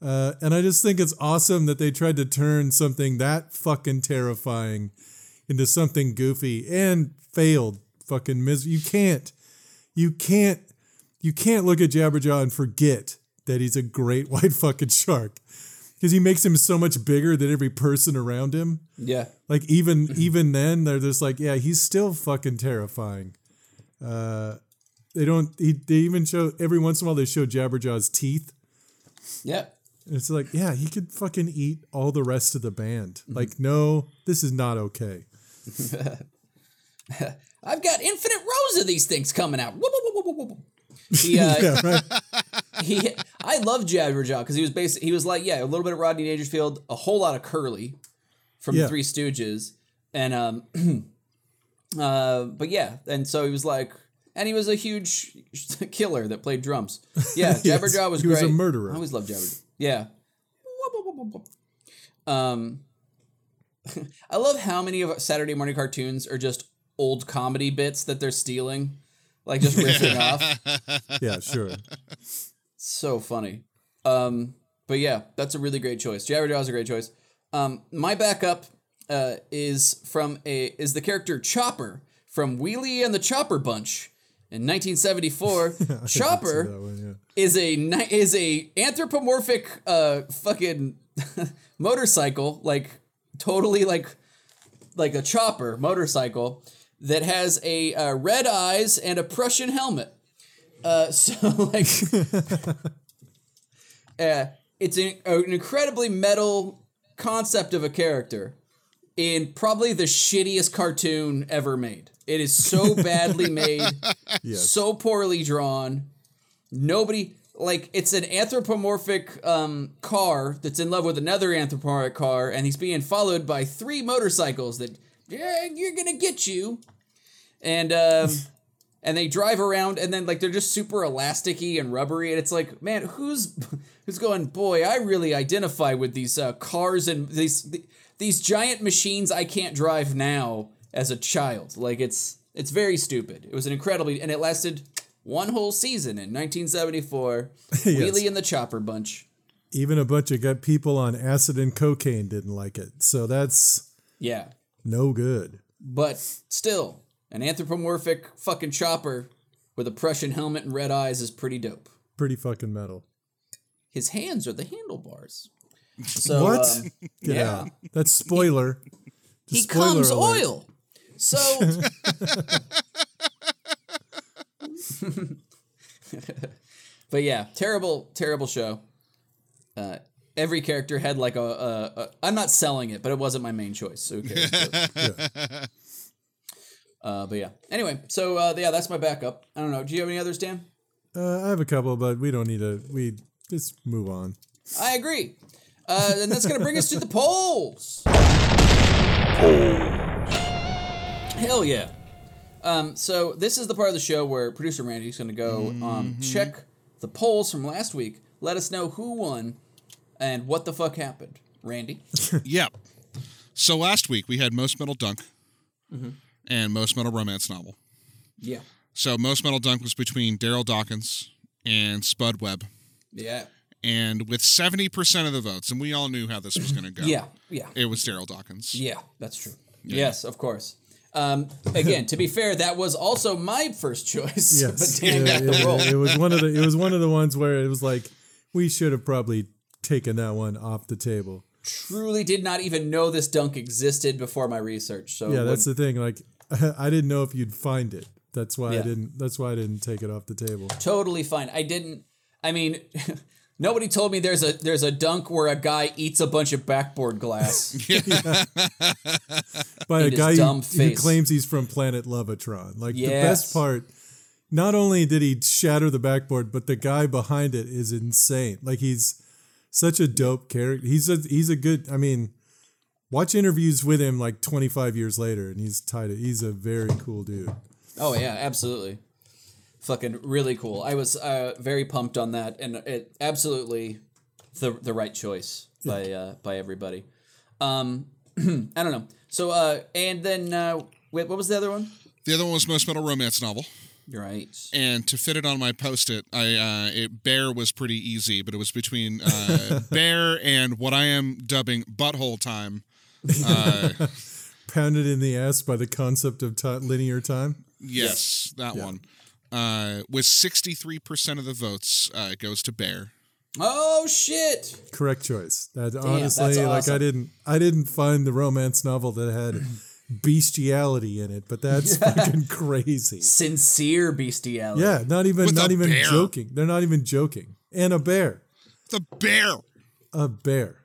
Uh, and I just think it's awesome that they tried to turn something that fucking terrifying into something goofy and failed fucking mis- you can't you can't you can't look at Jabberjaw and forget that he's a great white fucking shark because he makes him so much bigger than every person around him yeah. like even even then they're just like yeah he's still fucking terrifying uh they don't he, they even show every once in a while they show Jabberjaw's teeth Yeah. And it's like yeah he could fucking eat all the rest of the band like no this is not okay I've got infinite rows of these things coming out. Whoop, whoop, whoop. He, uh, yeah right he, I love Jabberjaw because he was basically he was like yeah a little bit of Rodney Dangerfield, a whole lot of Curly from Yeah. the Three Stooges, and um, uh, but yeah, and so he was like, and he was a huge killer that played drums. Yeah, Jabberjaw was he was a murderer. I always loved Jabberjaw. Yeah. Um, I love how many of Saturday morning cartoons are just old comedy bits that they're stealing, like just riffing off. yeah sure So funny. Um, but yeah, that's a really great choice. Jabberjaw's a great choice. Um, my backup uh, is from a is the character Chopper from Wheelie and the Chopper Bunch in 1974. Chopper one, yeah. is a is a anthropomorphic uh fucking motorcycle, like totally like like a chopper motorcycle that has a uh, red eyes and a Prussian helmet. Uh, so like, uh, it's an, an incredibly metal concept of a character in probably the shittiest cartoon ever made. It is so badly made, Yes. so poorly drawn. Nobody like it's an anthropomorphic um, car that's in love with another anthropomorphic car, and he's being followed by three motorcycles that yeah, you're gonna get you, and um, and they drive around, and then like they're just super elasticy and rubbery, and it's like, man, who's who's going? Boy, I really identify with these uh, cars and these these giant machines I can't drive now as a child. Like it's it's very stupid. It was an incredibly, and it lasted one whole season in 1974. Wheelie and the Chopper Bunch. Even a bunch of people on acid and cocaine didn't like it. So that's Yeah, no good. but still, an anthropomorphic fucking chopper with a Prussian helmet and red eyes is pretty dope. Pretty fucking metal. His hands are the handlebars. So, what? um, Get yeah. out. That's spoiler. he Spoiler comes alert. oil. So, but yeah, terrible, terrible show. Uh, every character had like a, a, a. I'm not selling it, but it wasn't my main choice. So who cares? But, uh, but yeah. Anyway, so uh, yeah, that's my backup. I don't know. Do you have any others, Dan? Uh, I have a couple, but we don't need to. We just move on. I agree. Uh, and that's going to bring us to the polls. Hell yeah. Um, so this is the part of the show where producer Randy's going to go um, check the polls from last week. Let us know who won and what the fuck happened. Randy. Yep. So last week we had most metal dunk Mm-hmm. and most metal romance novel. Yeah. So most metal dunk was between Darryl Dawkins and Spud Webb, Yeah. and with seventy percent of the votes, and we all knew how this was going to go. Yeah. Yeah. It was Darryl Dawkins. Yeah. That's true. Yes, of course. Um, again, to be fair, that was also my first choice. Yes, but Dan Yeah, got the role. it was one of the. It was one of the ones where it was like we should have probably taken that one off the table. Truly did not even know this dunk existed before my research. So Yeah, when- that's the thing. Like I didn't know if you'd find it. That's why Yeah. I didn't. That's why I didn't take it off the table. totally fine. I didn't. I mean, nobody told me there's a there's a dunk where a guy eats a bunch of backboard glass. By a guy dumb who, who claims he's from planet Lovetron. Like the best part. Not only did he shatter the backboard, but the guy behind it is insane. Like he's such a dope character. He's a he's a good. I mean, watch interviews with him like 25 years later, and he's tied. He's a very cool dude. oh yeah, absolutely. Fucking really cool. I was uh, very pumped on that, and it absolutely the the right choice by uh, by everybody. Um, I don't know. So uh, and then uh, wait, what was the other one? The other one was most metal romance novel. You're right. and to fit it on my post-it, I uh, it, Bear was pretty easy, but it was between uh, Bear and what I am dubbing butthole time. Uh, Pounded in the ass by the concept of ti linear time. yes, that one. Uh, with sixty-three percent of the votes, uh, goes to Bear. Oh shit! Correct choice. That honestly, that's like I didn't, I didn't find the romance novel that had bestiality in it, but that's fucking crazy. Sincere bestiality. Yeah, not even, With not even bear. joking. They're not even joking. And a bear, The Bear. a bear.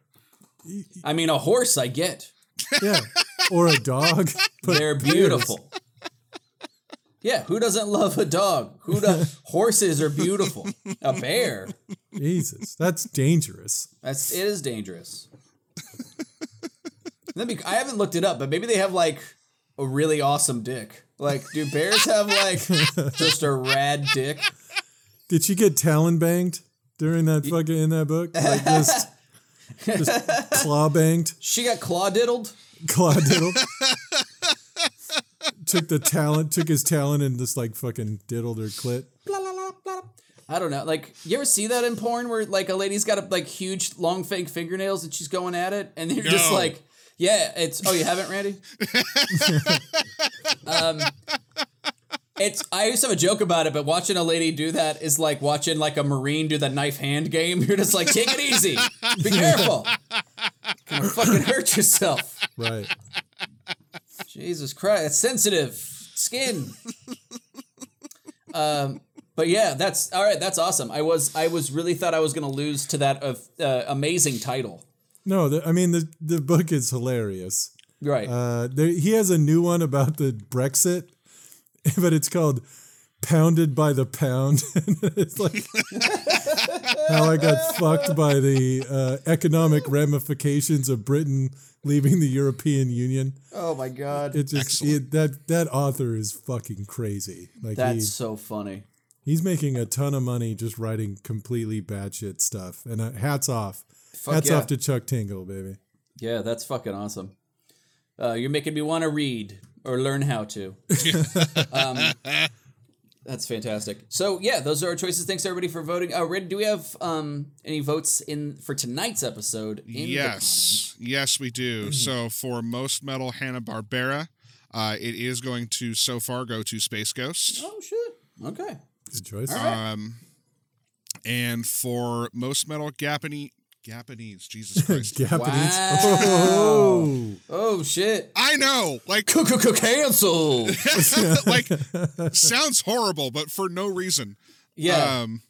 I mean, a horse I get. Yeah, or a dog. But They're bears, beautiful. Yeah, who doesn't love a dog? Who does? Horses are beautiful. A bear. Jesus, that's dangerous. That's it is dangerous. Let me. I haven't looked it up, but maybe they have like a really awesome dick. Like, do bears have like just a rad dick? Did she get talon banged during that fucking in that book? Like just, just claw banged, She got claw diddled. claw diddled. took the talent, took his talent, and just like fucking diddled her clit. I don't know. Like, you ever see that in porn where like a lady's got a, like huge long fake fingernails and she's going at it, and you're just like, yeah, it's. Oh, you haven't, Randy? um, it's. I used to have a joke about it, but watching a lady do that is like watching like a marine do the knife hand game. You're just like, take it easy, be careful. Don't fucking hurt yourself. Right. Jesus Christ, it's sensitive skin. um, but yeah, that's all right. That's awesome. I was I was really thought I was gonna lose to that of uh, amazing title. No, the, I mean the the book is hilarious. Right. Uh, there, he has a new one about the Brexit, but it's called "Pounded by the Pound." it's like how I got fucked by the uh, economic ramifications of Britain leaving the European Union. oh my god, It just it, that that author is fucking crazy. Like that's he, so funny. he's making a ton of money just writing completely batshit stuff. And uh, hats off, Fuck hats yeah. off to Chuck Tingle, baby. Yeah, that's fucking awesome. Uh, you're making me want to read or learn how to. um, that's fantastic. So yeah, those are our choices. Thanks everybody for voting. Uh, Red, do we have um, any votes in for tonight's episode? In yes, yes, we do. So for most metal Hanna Barbera, uh, it is going to so far go to Space Ghost. Oh shit. Okay. Good choice. Um, and for most metal Japanese, Japanese, Jesus Christ, Japanese. Wow. Oh, Oh shit. I know, like, Cancel. like sounds horrible, but for no reason. Yeah. Um,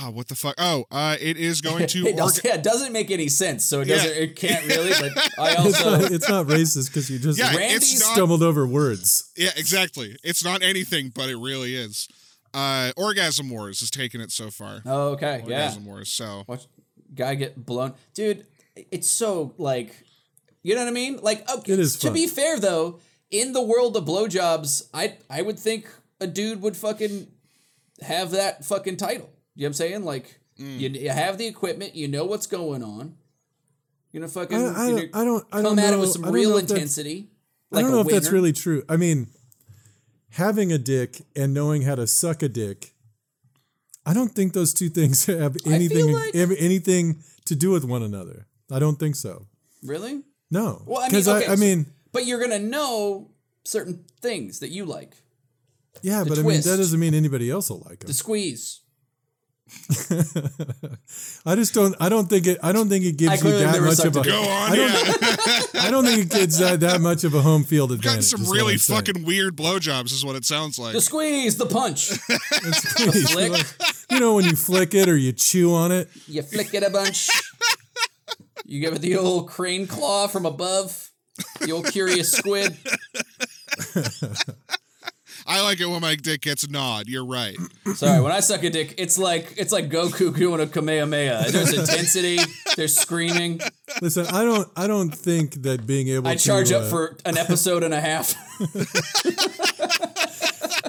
oh, what the fuck? Oh, uh, it is going to. it, does, orga- yeah, it doesn't make any sense, so it doesn't. It can't really. But I it's not, it's not racist because you just yeah, Randy's it's not. stumbled over words. Yeah, exactly. It's not anything, but it really is. Uh, Orgasm Wars has taken it so far. Oh, okay, yeah. Orgasm Wars. So Watch guy get blown, dude. It's so like, you know what I mean? Like, okay. It is to fun. be fair though, in the world of blowjobs, I I would think a dude would fucking have that fucking title. You know what I'm saying? Like, Mm. you, you have the equipment, you know what's going on. You're gonna fucking I, I, you know, don't, I don't. I come don't at know, it with some real know if that's- intensity. I don't know if that's really true. I mean, having a dick and knowing how to suck a dick, I don't think those two things have anything like- anything to do with one another. I don't think so. really. No, Well, I mean, okay, I, I mean, But you're gonna know certain things that you like. yeah, the but I mean that doesn't mean anybody else will like them. The squeeze. I just don't. I don't think it. I don't think it I gives you that much of a a. go on. I don't. yeah, I don't think it gives that, that much of a home field gotten advantage. some is what really I'm saying. fucking weird blowjobs, is what it sounds like. The squeeze, the punch. Please, flick. like, you know when you flick it or you chew on it. You flick it a bunch. You give it the old crane claw from above. The old curious squid. I like it when my dick gets gnawed. You're right. Sorry, when I suck a dick, it's like it's like Goku doing a Kamehameha. There's intensity. There's screaming. Listen, I don't. I don't think that being able I to charge up uh, for an episode and a half.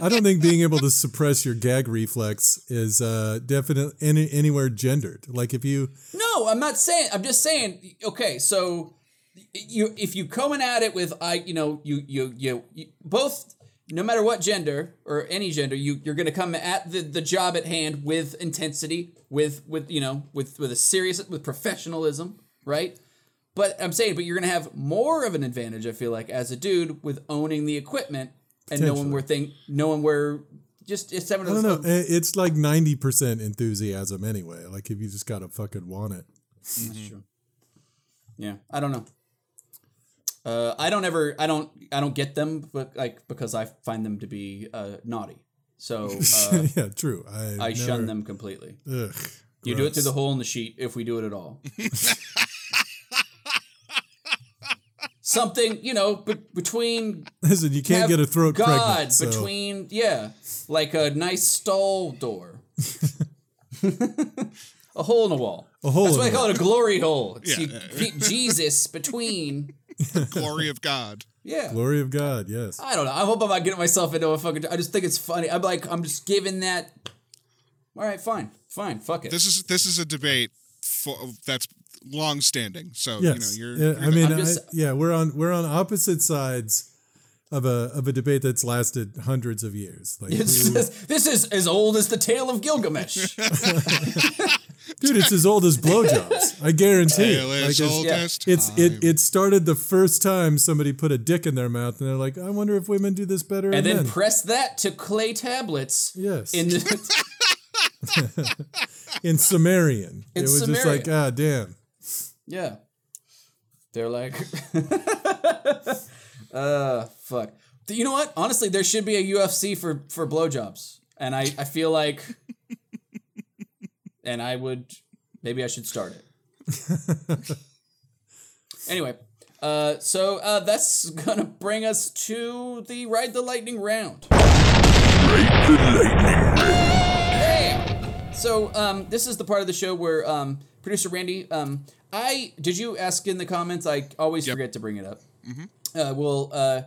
I don't think being able to suppress your gag reflex is uh, definitely any, anywhere gendered. Like if you, No, I'm not saying. I'm just saying. Okay, so you if you coming at it with I, you know, you you you, you both. No matter what gender or any gender, you you're gonna come at the, the job at hand with intensity, with with you know with with a serious with professionalism, right? But I'm saying, but you're gonna have more of an advantage. I feel like as a dude with owning the equipment and knowing Potentially. where thing, knowing where just it's having I don't know, it's like ninety percent enthusiasm anyway. Like if you just gotta fucking want it. That's mm-hmm. true. Yeah, I don't know. Uh, I don't ever, I don't, I don't get them, but like because I find them to be uh, naughty, so uh, yeah, true. I I shun them completely. Ugh, You do it through the hole in the sheet if we do it at all. Something you know, be- between Listen, you can't get a throat God pregnant. so- between yeah, like a nice stall door. a hole in the wall. A hole That's why I call it a glory hole. It's Yeah. you Jesus between. Glory of God. Yeah. glory of God. Yes. I don't know. I hope I'm not getting myself into a fucking. I just think it's funny. I'm like, I'm just giving that. All right, fine, fine, fuck it. This is this is a debate for, that's long standing. So Yes. you know you're. yeah, you're I mean, I'm I- just- yeah, we're on we're on opposite sides of a of a debate that's lasted hundreds of years. Like, It's who- this is as old as the tale of Gilgamesh. dude, it's as old as blowjobs. I guarantee. it. Tale Like, is it's, old yeah. as it's it it started the first time somebody put a dick in their mouth, and they're like, I wonder if women do this better. and then men. press that to clay tablets. Yes. In in Sumerian, In it was just like, ah, damn. yeah. They're like, uh, fuck. You know what? Honestly, there should be a UFC for for blowjobs, and I I feel like, and I would maybe I should start it. anyway, uh, so uh, that's gonna bring us to the ride the lightning round. Hey! So um, this is the part of the show where um, producer Randy, um, I did you ask in the comments? I always Yep. forget to bring it up. Uh, well, uh,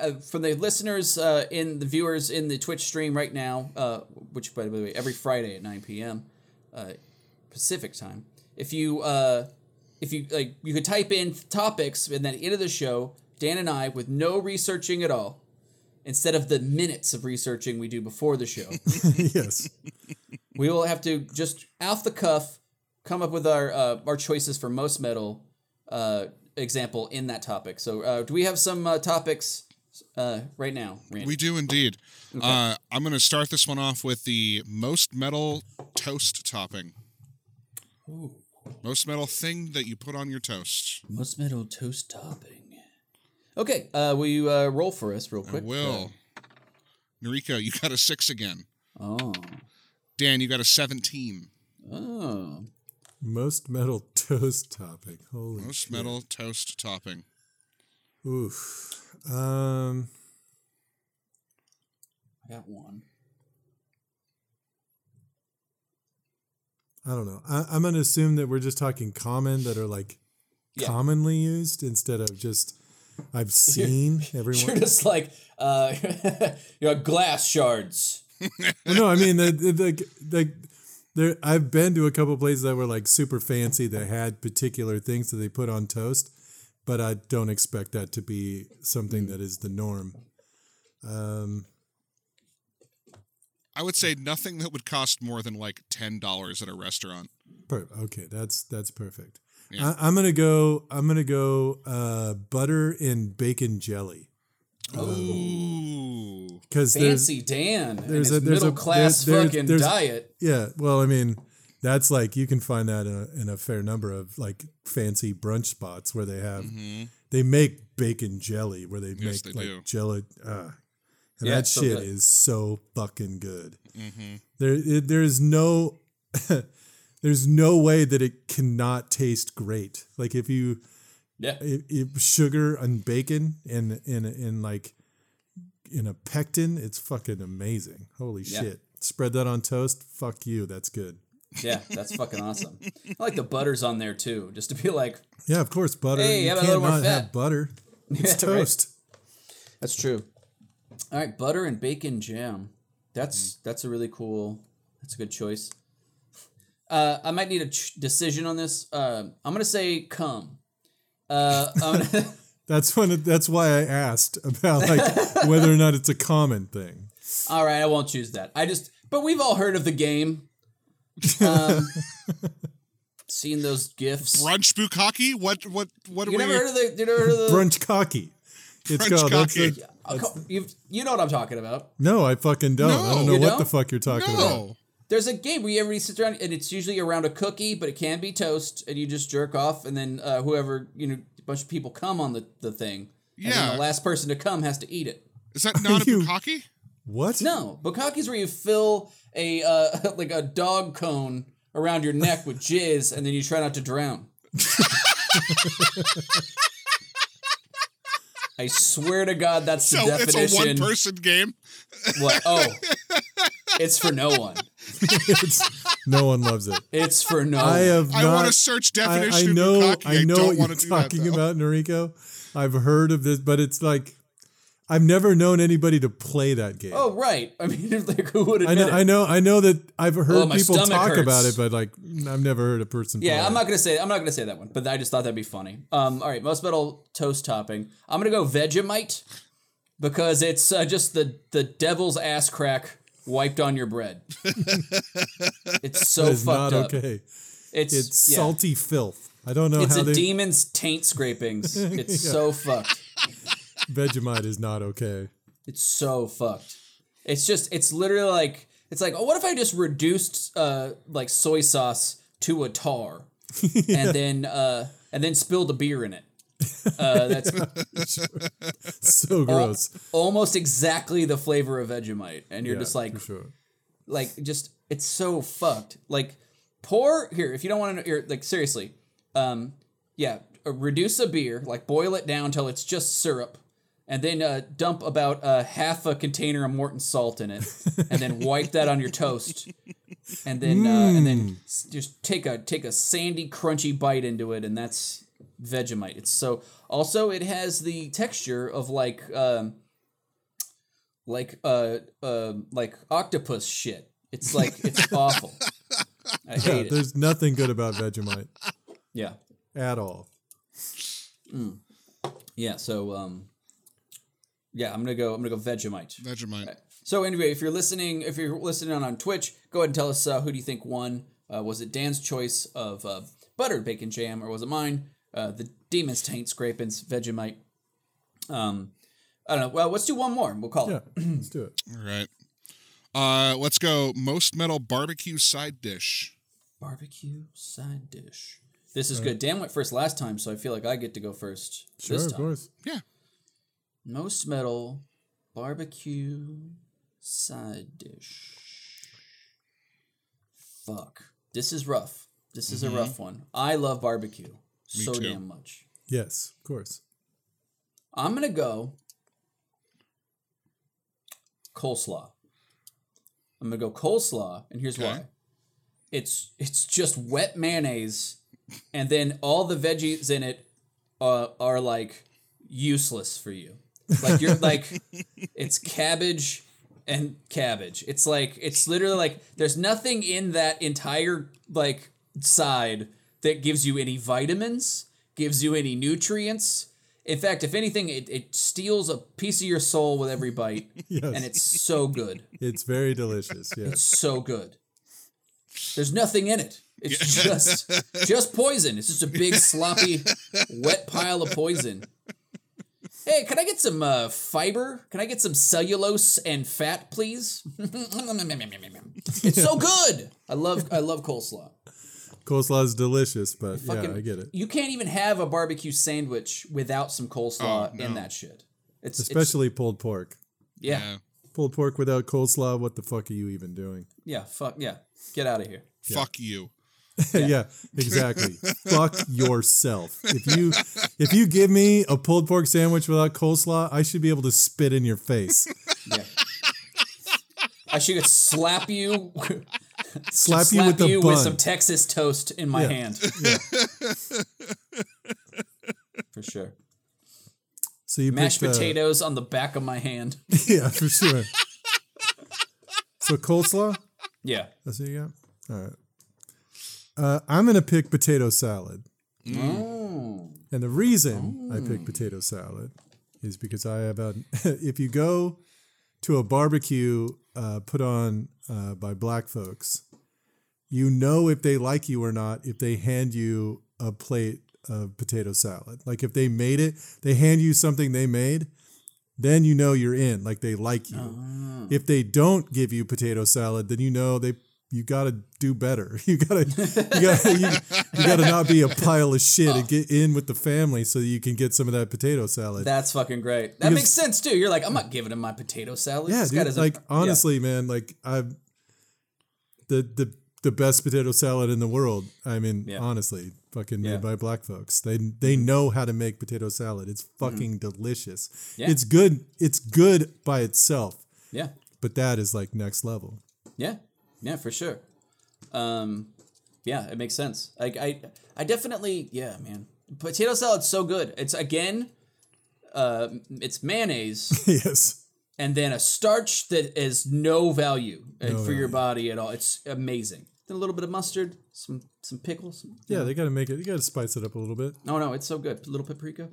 uh, for the listeners uh, in the viewers in the Twitch stream right now, uh, which by the way every Friday at 9 p.m. Uh, Pacific time. If you uh, if you like, you could type in topics, and then at the end of the show, Dan and I, with no researching at all, instead of the minutes of researching we do before the show, yes. we will have to just off the cuff come up with our uh, our choices for most metal uh, example in that topic. So, uh, do we have some uh, topics uh, right now, Randy? We do indeed. Uh, I'm going to start this one off with the most metal toast topping. Most metal thing that you put on your toast. most metal toast topping. Okay, uh, will you uh, roll for us real I quick? will. Noriko, you got a six again. Uh, oh, Dan, you got a 17. oh, Most metal toast topping. Holy Most shit. metal toast topping. Oof. Um. I got one. I don't know. I, I'm gonna assume that we're just talking common that are like Yeah. commonly used instead of just I've seen You're everyone. just like uh, you know, glass shards. well, no, I mean the the, the, the there. I've been to a couple places that were like super fancy that had particular things that they put on toast, but I don't expect that to be something that is the norm. Um, I would say nothing that would cost more than like $10 at a restaurant. per- okay, that's that's perfect. Yeah. I, I'm gonna go. I'm gonna go uh, butter and bacon jelly Ooh. because there's Fancy Dan and there's his a- there's a- middle class there- there- fucking there's- diet. Yeah, well, I mean, that's like you can find that in a, in a fair number of like fancy brunch spots where they have hmm they make bacon jelly where they Yes, make they like do. jelly. Uh, and Yeah, that it's so shit is so fucking good. hmm There, it, there's no, there's no way that it cannot taste great. Like if you, Yeah. if, if sugar and bacon and and and like in a pectin, it's fucking amazing. Holy Yeah. shit! Spread that on toast. Fuck you. That's good. Yeah, that's fucking awesome. I like the butters on there too, just to be like, Yeah, of course, butter. Hey, you have a can't little more not fat. have butter. It's Yeah, right. toast. that's true. All right, butter and bacon jam. That's that's a really cool. That's a good choice. Uh, I might need a ch- decision on this. Uh, I'm gonna say cum. Uh, I'm That's when. That's why I asked about like whether or not it's a common thing. all right, I won't choose that. I just, but we've all heard of the game. Um, seen those gifs. Brunch bukkake? What, what, what You are never we? heard of the? You never heard of the? Brunch cocky. It's Brunch called. That's cocky. the, co- you've, you know what I'm talking about. no, I fucking don't. I don't know You what don't? the fuck you're talking about. No. There's a game where everybody sits around, and it's usually around a cookie, but it can be toast, and you just jerk off, and then uh, whoever you know, a bunch of people come on the, the thing. And then Yeah. the last person to come has to eat it. Is that not a You- bukkake? What? No, bukkake's where you fill a uh, like a dog cone around your neck with jizz, and then you try not to drown. I swear to God, that's the So it's a one-person game. What? Oh, it's for no one. It's, no one loves it. It's for no. I one. have I not. want to search definition I know. of bukkake. I know don't what you're to do that, talking though. about, Noriko. I've heard of this, but it's like I've never known anybody to play that game. Oh right. I mean, like who would I know, it? I know, I know that I've heard Oh, people talk hurts. about it, but like I've never heard a person. Yeah, play I'm it. not gonna say I'm not gonna say that one, but I just thought that'd be funny. Um, all right, most metal toast topping. I'm gonna go Vegemite because it's uh, just the the devil's ass crack wiped on your bread. it's so fucked not up. okay. It's It's yeah. salty filth. I don't know It's how a they. demon's taint scrapings. It's so fucked. Vegemite is not okay. It's so fucked. It's just it's literally like it's like oh what if I just reduced uh like soy sauce to a tar and then uh and then spilled a beer in it. Uh, that's So gross. almost exactly the flavor of Vegemite, and you're Yeah, just like, sure. like just it's so fucked. Like pour here if you don't want to know. Here, like seriously, um, yeah, uh, reduce a beer, like boil it down till it's just syrup, and then uh, dump about uh, half a container of Morton salt in it, and then wipe that on your toast, and then uh, and then just take a take a sandy crunchy bite into it, and that's Vegemite. It's so also it has the texture of like um, like uh uh like octopus shit. It's like it's awful. I Yeah, hate it. there's nothing good about Vegemite Yeah. at all. Yeah, so um yeah, I'm gonna go. I'm gonna go Vegemite. Vegemite. So anyway, if you're listening, if you're listening on, on Twitch, go ahead and tell us uh, who do you think won. Uh, was it Dan's choice of uh, buttered bacon jam, or was it mine? Uh, the Demon's Taint Scrapings Vegemite. Um, I don't know. Well, let's do one more. We'll call Yeah, it. let's do it. All right. Uh, let's go. Most metal barbecue side dish. Barbecue side dish. This is good. Dan went first last time, so I feel like I get to go first Sure, this of course. Yeah. Most metal barbecue side dish. Fuck. This is rough. This is a rough one. I love barbecue so too. damn much. Yes, of course. I'm gonna go coleslaw. I'm gonna go coleslaw, and here's Okay. why. It's it's just wet mayonnaise, and then all the veggies in it uh, are like useless for you. Like you're like it's cabbage and cabbage. It's like it's literally like there's nothing in that entire like side that gives you any vitamins, gives you any nutrients. In fact, if anything, it, it steals a piece of your soul with every bite, Yes. and it's so good. It's very delicious. Yes. It's so good. There's nothing in it. It's just just poison. It's just a big sloppy wet pile of poison. Hey, can I get some uh, fiber? Can I get some cellulose and fat, please? it's so good. I love I love coleslaw. Coleslaw is delicious, but Fucking- yeah, I get it. You can't even have a barbecue sandwich without some coleslaw Oh, no. in that shit. It's it's- Especially pulled pork. yeah, Yeah. Pulled pork without coleslaw, what the fuck are you even doing? yeah. Fuck yeah. Get out of here. Fuck you. Yeah, exactly. Fuck yourself. If you if you give me a pulled pork sandwich without coleslaw, I should be able to spit in your face. Yeah. I should slap you, Slap, slap you with the you bun. with some Texas toast in my Yeah. hand. Yeah. For sure. So you Mashed picked, uh, potatoes on the back of my hand. yeah, for sure. so coleslaw? Yeah. That's what you got? All right. Uh, I'm going to pick potato salad. Oh. And the reason I pick potato salad is because I have a. if you go to a barbecue uh, put on uh, by black folks, you know if they like you or not if they hand you a plate of potato salad. Like if they made it, they hand you something they made, then you know you're in. Like they like you. If they don't give you potato salad, then you know they. You gotta do better. You gotta, you gotta, you, you gotta not be a pile of shit and get in with the family so that you can get some of that potato salad. That's fucking great. That Because- makes sense too. You're like, I'm not giving him my potato salad. yeah, dude. Like yeah. honestly, man, like I've the the the best potato salad in the world. I mean, Yeah. honestly, fucking Yeah. made by black folks. They they know how to make potato salad. It's fucking delicious. Mm-hmm. Yeah. It's good. It's good by itself, Yeah. but that is like next level. Yeah, yeah, for sure. Um, yeah, it makes sense. Like I, I definitely, yeah, man. Potato salad's so good. It's again, uh, it's mayonnaise yes. and then a starch that is no value uh, No for your body at all. It's amazing. Then a little bit of mustard, some some pickles. Yeah, they got to make it. You got to spice it up a little bit. No, no, it's so good. A little paprika.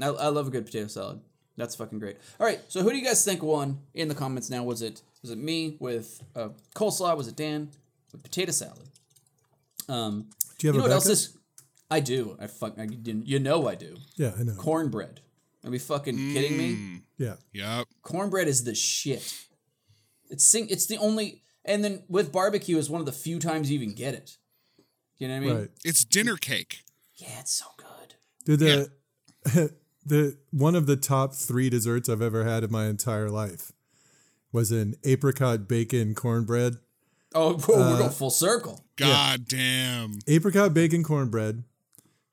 I, I love a good potato salad. That's fucking great. All right, so who do you guys think won in the comments now? Was it was it me with uh, coleslaw? Was it Dan with potato salad? Um, Do you have you know a what else backup? is? I do. I fuck. I didn't. You know I do. Yeah, I know. Cornbread. Are we fucking kidding me? Mm, Yeah, Yep. Cornbread is the shit. It's sing. It's the only. And then with barbecue is one of the few times you even get it. You know what I mean? right. It's dinner cake. Yeah, it's so good. Dude, the Yeah. the one of the top three desserts I've ever had in my entire life was an apricot bacon cornbread. Oh, whoa, we're going full circle. God damn. Apricot bacon cornbread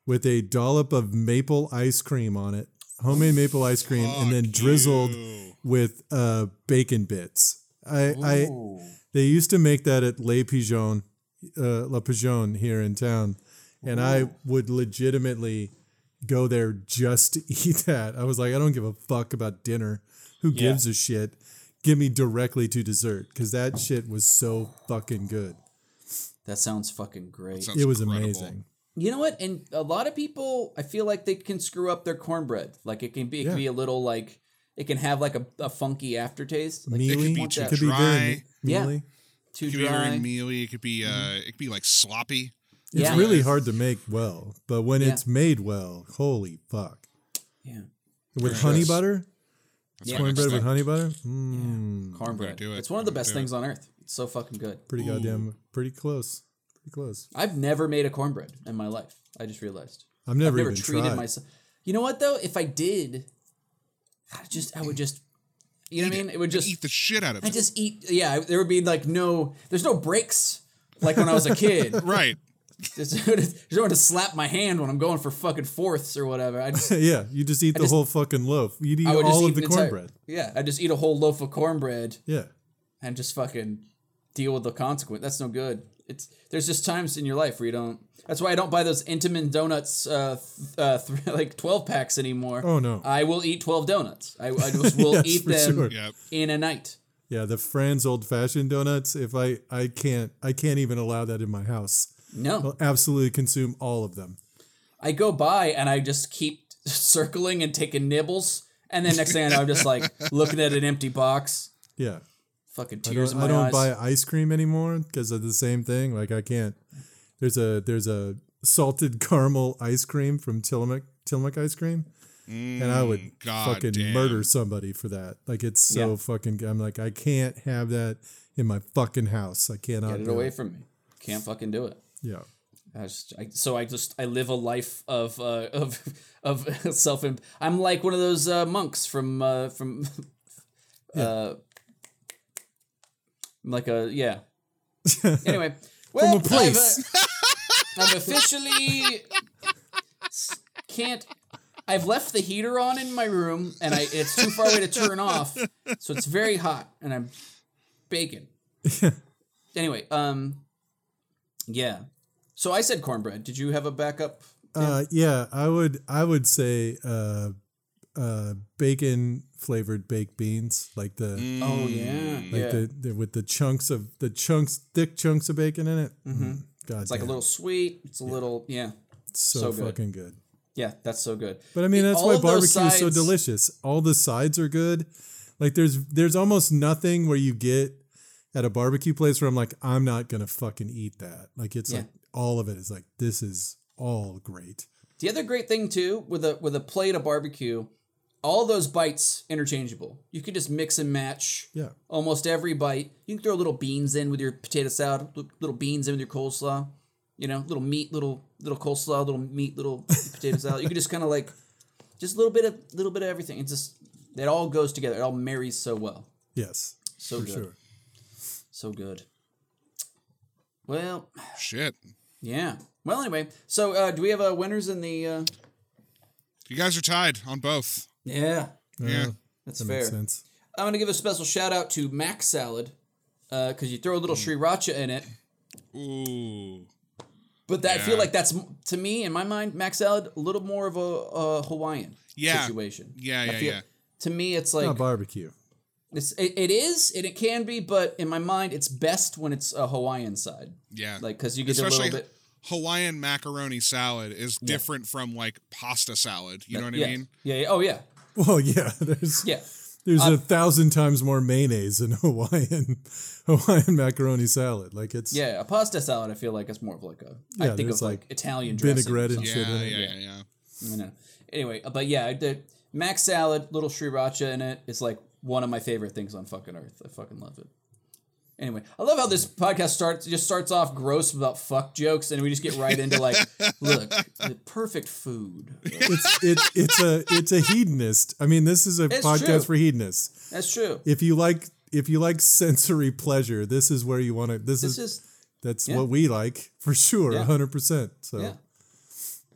with a dollop of maple ice cream on it, homemade maple ice cream, and then drizzled you. with uh, bacon bits. I, I they used to make that at Les Pigeons, uh, La Pigeon here in town, and I would legitimately go there just to eat that. I was like, I don't give a fuck about dinner. Who Yeah. gives a shit? Give me directly to dessert because that shit was so fucking good. That sounds fucking great. Sounds it was incredible. amazing. You know what? And a lot of people, I feel like they can screw up their cornbread. Like it can be, it Yeah. can be a little like it can have like a, a funky aftertaste. Like Mealy. could be too It could be very dry. Yeah. mealy. too It could be very dry. mealy. It could be uh, Mm-hmm. it could be like sloppy. It's Yeah. really hard to make well, but when Yeah. it's made well, holy fuck. Yeah, With Yes. honey butter? That's Yeah. Cornbread with honey butter? Mmm. cornbread. do it. It's one of the best do things on earth. It's so fucking good. Pretty goddamn, pretty close. Pretty close. I've never made a cornbread in my life. I just realized. I've never, I've never even treated tried. myself. You know what though? If I did, I just I would just, you know what I mean? It would just eat the shit out of it. I it. just eat. Yeah, there would be like no. There's no breaks like when I was a kid. right. There's there's no one to slap my hand when I'm going for fucking fourths or whatever. I just yeah, you just eat the just- whole fucking loaf. You'd eat I would just all eat of the an entire- cornbread. Yeah, I just eat a whole loaf of cornbread Yeah. and just fucking deal with the consequence. That's no good. It's there's just times in your life where you don't. That's why I don't buy those Entenmann donuts, uh, th- uh, th- like twelve packs anymore. Oh, no. I will eat twelve donuts. I, I just will Yes, eat them sure. Yep. in a night. Yeah, the Franz old fashioned donuts, if I I can't I can't even allow that in my house. No, I'll absolutely consume all of them. I go by and I just keep circling and taking nibbles, and then next thing I know, I'm just like looking at an empty box. Yeah. Fucking I tears don't, in I don't eyes. buy ice cream anymore because of the same thing. Like I can't. There's a there's a salted caramel ice cream from Tillamook Tillamook ice cream, and I would Mm, God fucking damn. murder somebody for that. Like it's so Yeah. fucking. I'm like I can't have that in my fucking house. I cannot. Get it do away from me. Can't fucking do it. Yeah. I just, I, so I just I live a life of uh, of of self. I'm like one of those uh, monks from uh, from. Uh, I'm like a yeah. Anyway, well, from a place. I've, uh, I've officially can't. I've left the heater on in my room, and I it's too far away to turn off, so it's very hot, and I'm baking. anyway, um, yeah. So I said cornbread. Did you have a backup? Uh, yeah, I would I would say uh, uh, bacon flavored baked beans, like the Oh yeah, like yeah. the, the with the chunks of the chunks thick chunks of bacon in it. Mm-hmm. God, it's like a little sweet. It's a little yeah, so, so good. fucking good. yeah. That's so good. But I mean, that's All why of those barbecue is so delicious. All the sides are good. Like there's there's almost nothing where you get at a barbecue place where I'm like I'm not gonna fucking eat that. Like it's Yeah. like all of it is like this is all great. The other great thing too with a with a plate of barbecue, all those bites interchangeable. You can just mix and match. Yeah. Almost every bite. You can throw little beans in with your potato salad, little beans in with your coleslaw. You know, little meat, little little coleslaw, little meat, little potato salad. You can just kind of like, just a little bit of little bit of everything. It just it all goes together. It all marries so well. Yes, So for good. sure. So good. Well, Shit. yeah. Well, anyway. So, uh, do we have uh, winners in the? Uh... You guys are tied on both. Yeah, Yeah. that's That fair. makes sense. I'm gonna give a special shout out to Mac Salad, because you throw a little sriracha in it. Ooh. But that, I feel like that's to me in my mind, Mac Salad a little more of a, a Hawaiian Yeah. situation. Yeah, yeah, feel- yeah. To me, it's like Not barbecue. It's, it, it is and it can be, but in my mind, it's best when it's a Hawaiian side, Yeah. like because you get a Especially little bit. Hawaiian macaroni salad is different from like pasta salad. You know what yeah, I mean? yeah, yeah. Oh yeah, Well, yeah. There's yeah. there's a thousand times more mayonnaise in Hawaiian Hawaiian macaroni salad. Like it's Yeah, a pasta salad. I feel like it's more of like a. I Yeah, think there's of like, like Italian dressing. vinaigrette and shit Yeah, in yeah, it. yeah, yeah. You know. Anyway, uh, but yeah, the mac salad, little sriracha in it. it is like one of my favorite things on fucking earth. I fucking love it. Anyway, I love how this podcast starts just starts off gross about fuck jokes, and we just get right into like, look, the perfect food. It's it, it's a it's a hedonist. I mean, this is a It's podcast true. for hedonists. That's true. If you like if you like sensory pleasure, this is where you want to. This, This is, is that's yeah. what we like for sure, Yeah. hundred percent. So yeah,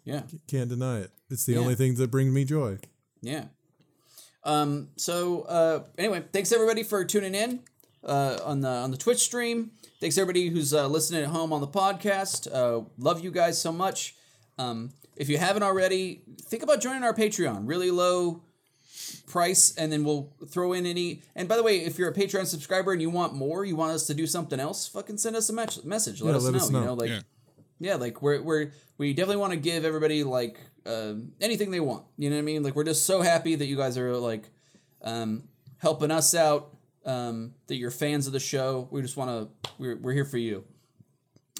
yeah, can't deny it. It's the Yeah. only thing that brings me joy. yeah. Um. So uh. Anyway, thanks everybody for tuning in. Uh, on the on the Twitch stream. Thanks everybody who's uh, listening at home on the podcast. Uh, love you guys so much. Um, if you haven't already, think about joining our Patreon. Really low price, and then we'll throw in any. And by the way, if you're a Patreon subscriber and you want more, you want us to do something else, fucking send us a mes- message. Let, Yeah, us, let know, us You know. know, like Yeah. yeah, like we're we're we definitely want to give everybody like uh, anything they want. You know what I mean? Like we're just so happy that you guys are like um, helping us out. Um, that you're fans of the show. We just want to. We're we're here for you.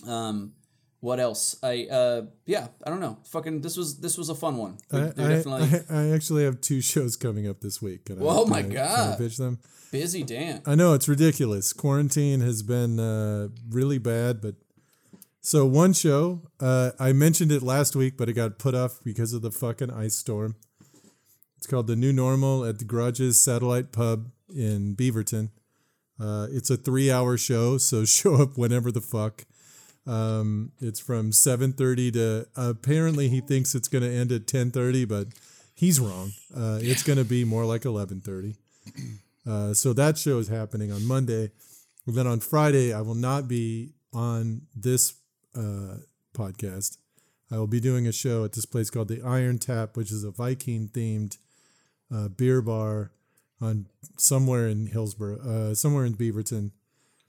Um, what else? I uh yeah. I don't know. Fucking this was this was a fun one. We- I, I, definitely I, I actually have two shows coming up this week. Can Oh my I- I God. pitch them. busy. Dan. I know it's ridiculous. Quarantine has been uh, really bad, but so one show uh, I mentioned it last week, but it got put off because of the fucking ice storm. It's called the New Normal at the Garages Satellite Pub in Beaverton. Uh, it's a three-hour show, so show up whenever the fuck. Um, it's from seven thirty to apparently he thinks it's going to end at ten thirty, but he's wrong. Uh, It's going to be more like eleven thirty. Uh, so that show is happening on Monday. And then on Friday, I will not be on this uh, podcast. I will be doing a show at this place called the Iron Tap, which is a Viking themed uh, beer bar on somewhere in Hillsboro, uh, somewhere in Beaverton,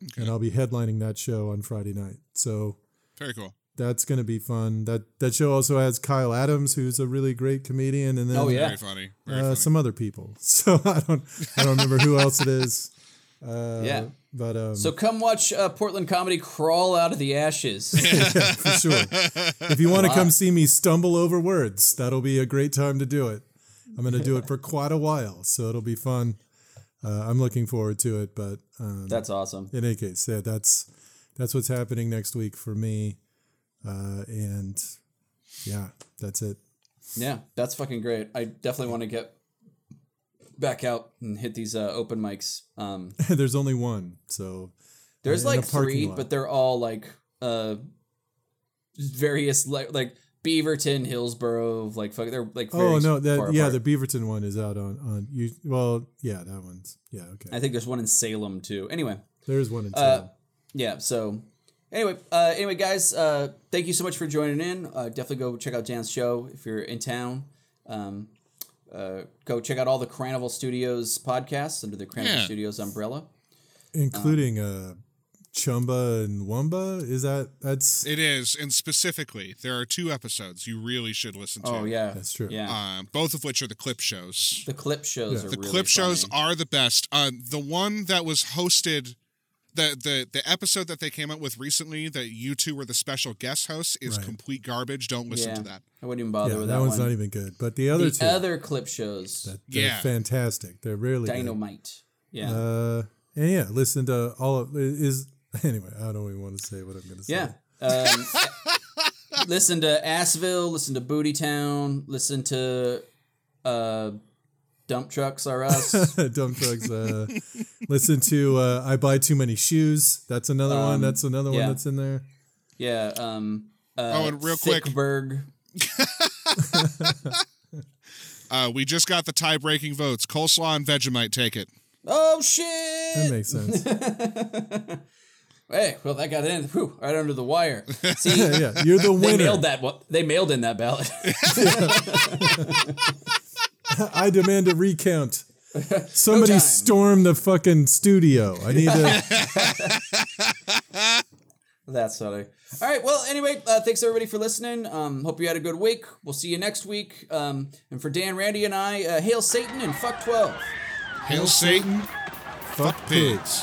okay. and I'll be headlining that show on Friday night. So Very cool. that's going to be fun. That that show also has Kyle Adams, who's a really great comedian, and then Oh, yeah. Very funny. Very uh, funny. some other people. So I don't I don't remember who else it is. Uh, Yeah. but um, So come watch uh, Portland comedy crawl out of the ashes. yeah, for sure. If you want to come see me stumble over words, that'll be a great time to do it. I'm going to do it for quite a while, so it'll be fun. Uh, I'm looking forward to it. But um, That's awesome. in any case, yeah, that's that's what's happening next week for me, uh, and yeah, that's it. Yeah, that's fucking great. I definitely want to get back out and hit these uh, open mics. Um, There's only one, so there's like three, lot. but they're all like uh, various like like Beaverton, Hillsboro, like fuck, they're like. oh no, that yeah, apart. the Beaverton one is out on on you. Well, yeah, that one's yeah okay. I think there's one in Salem too. Anyway, There's one in Uh, Salem. yeah. So anyway, uh, anyway, guys, uh, thank you so much for joining in. Uh, definitely go check out Dan's show if you're in town. Um, uh, go check out all the Carnival Studios podcasts under the Carnival Yeah. Studios umbrella. including uh Chumba and Wumba. Is that that's It is, and specifically, there are two episodes you really should listen to. Oh yeah, That's true. Yeah, Um, both of which are the clip shows. the clip shows Yeah. are The really clip shows are the best. Uh, the one that was hosted, the the the episode that they came out with recently, that you two were the special guest hosts, is Right. complete garbage. Don't listen yeah. to that. I wouldn't even bother yeah, with that, one. that, one's one. not even good. But the other the two, other clip shows, that, they're Yeah. fantastic. They're really good. Dynamite. Yeah, Uh, and yeah, listen to all of is anyway. I don't even want to say what I'm going to say. yeah. Um, listen to Assville. Listen to Booty Town. Listen to uh, Dump Trucks Are Us. Dump trucks. Uh, listen to uh, I buy too many shoes. That's another one. Um, That's another yeah. one that's in there. yeah. Um, uh, Oh, and real quick- Thickberg. Uh, we just got the tie breaking votes. Coleslaw and Vegemite take it. Oh shit. That makes sense. Hey, well that got in whew, right under the wire. See, yeah, yeah, you're the winner. they mailed that. They mailed in that ballot. I demand a recount. Somebody time. storm the fucking studio. I need to. That's funny. All right. Well, anyway, uh, thanks everybody for listening. Um, hope you had a good week. We'll see you next week. Um, and for Dan, Randy, and I, uh, hail Satan and fuck twelve. Hail Satan. Fuck pigs.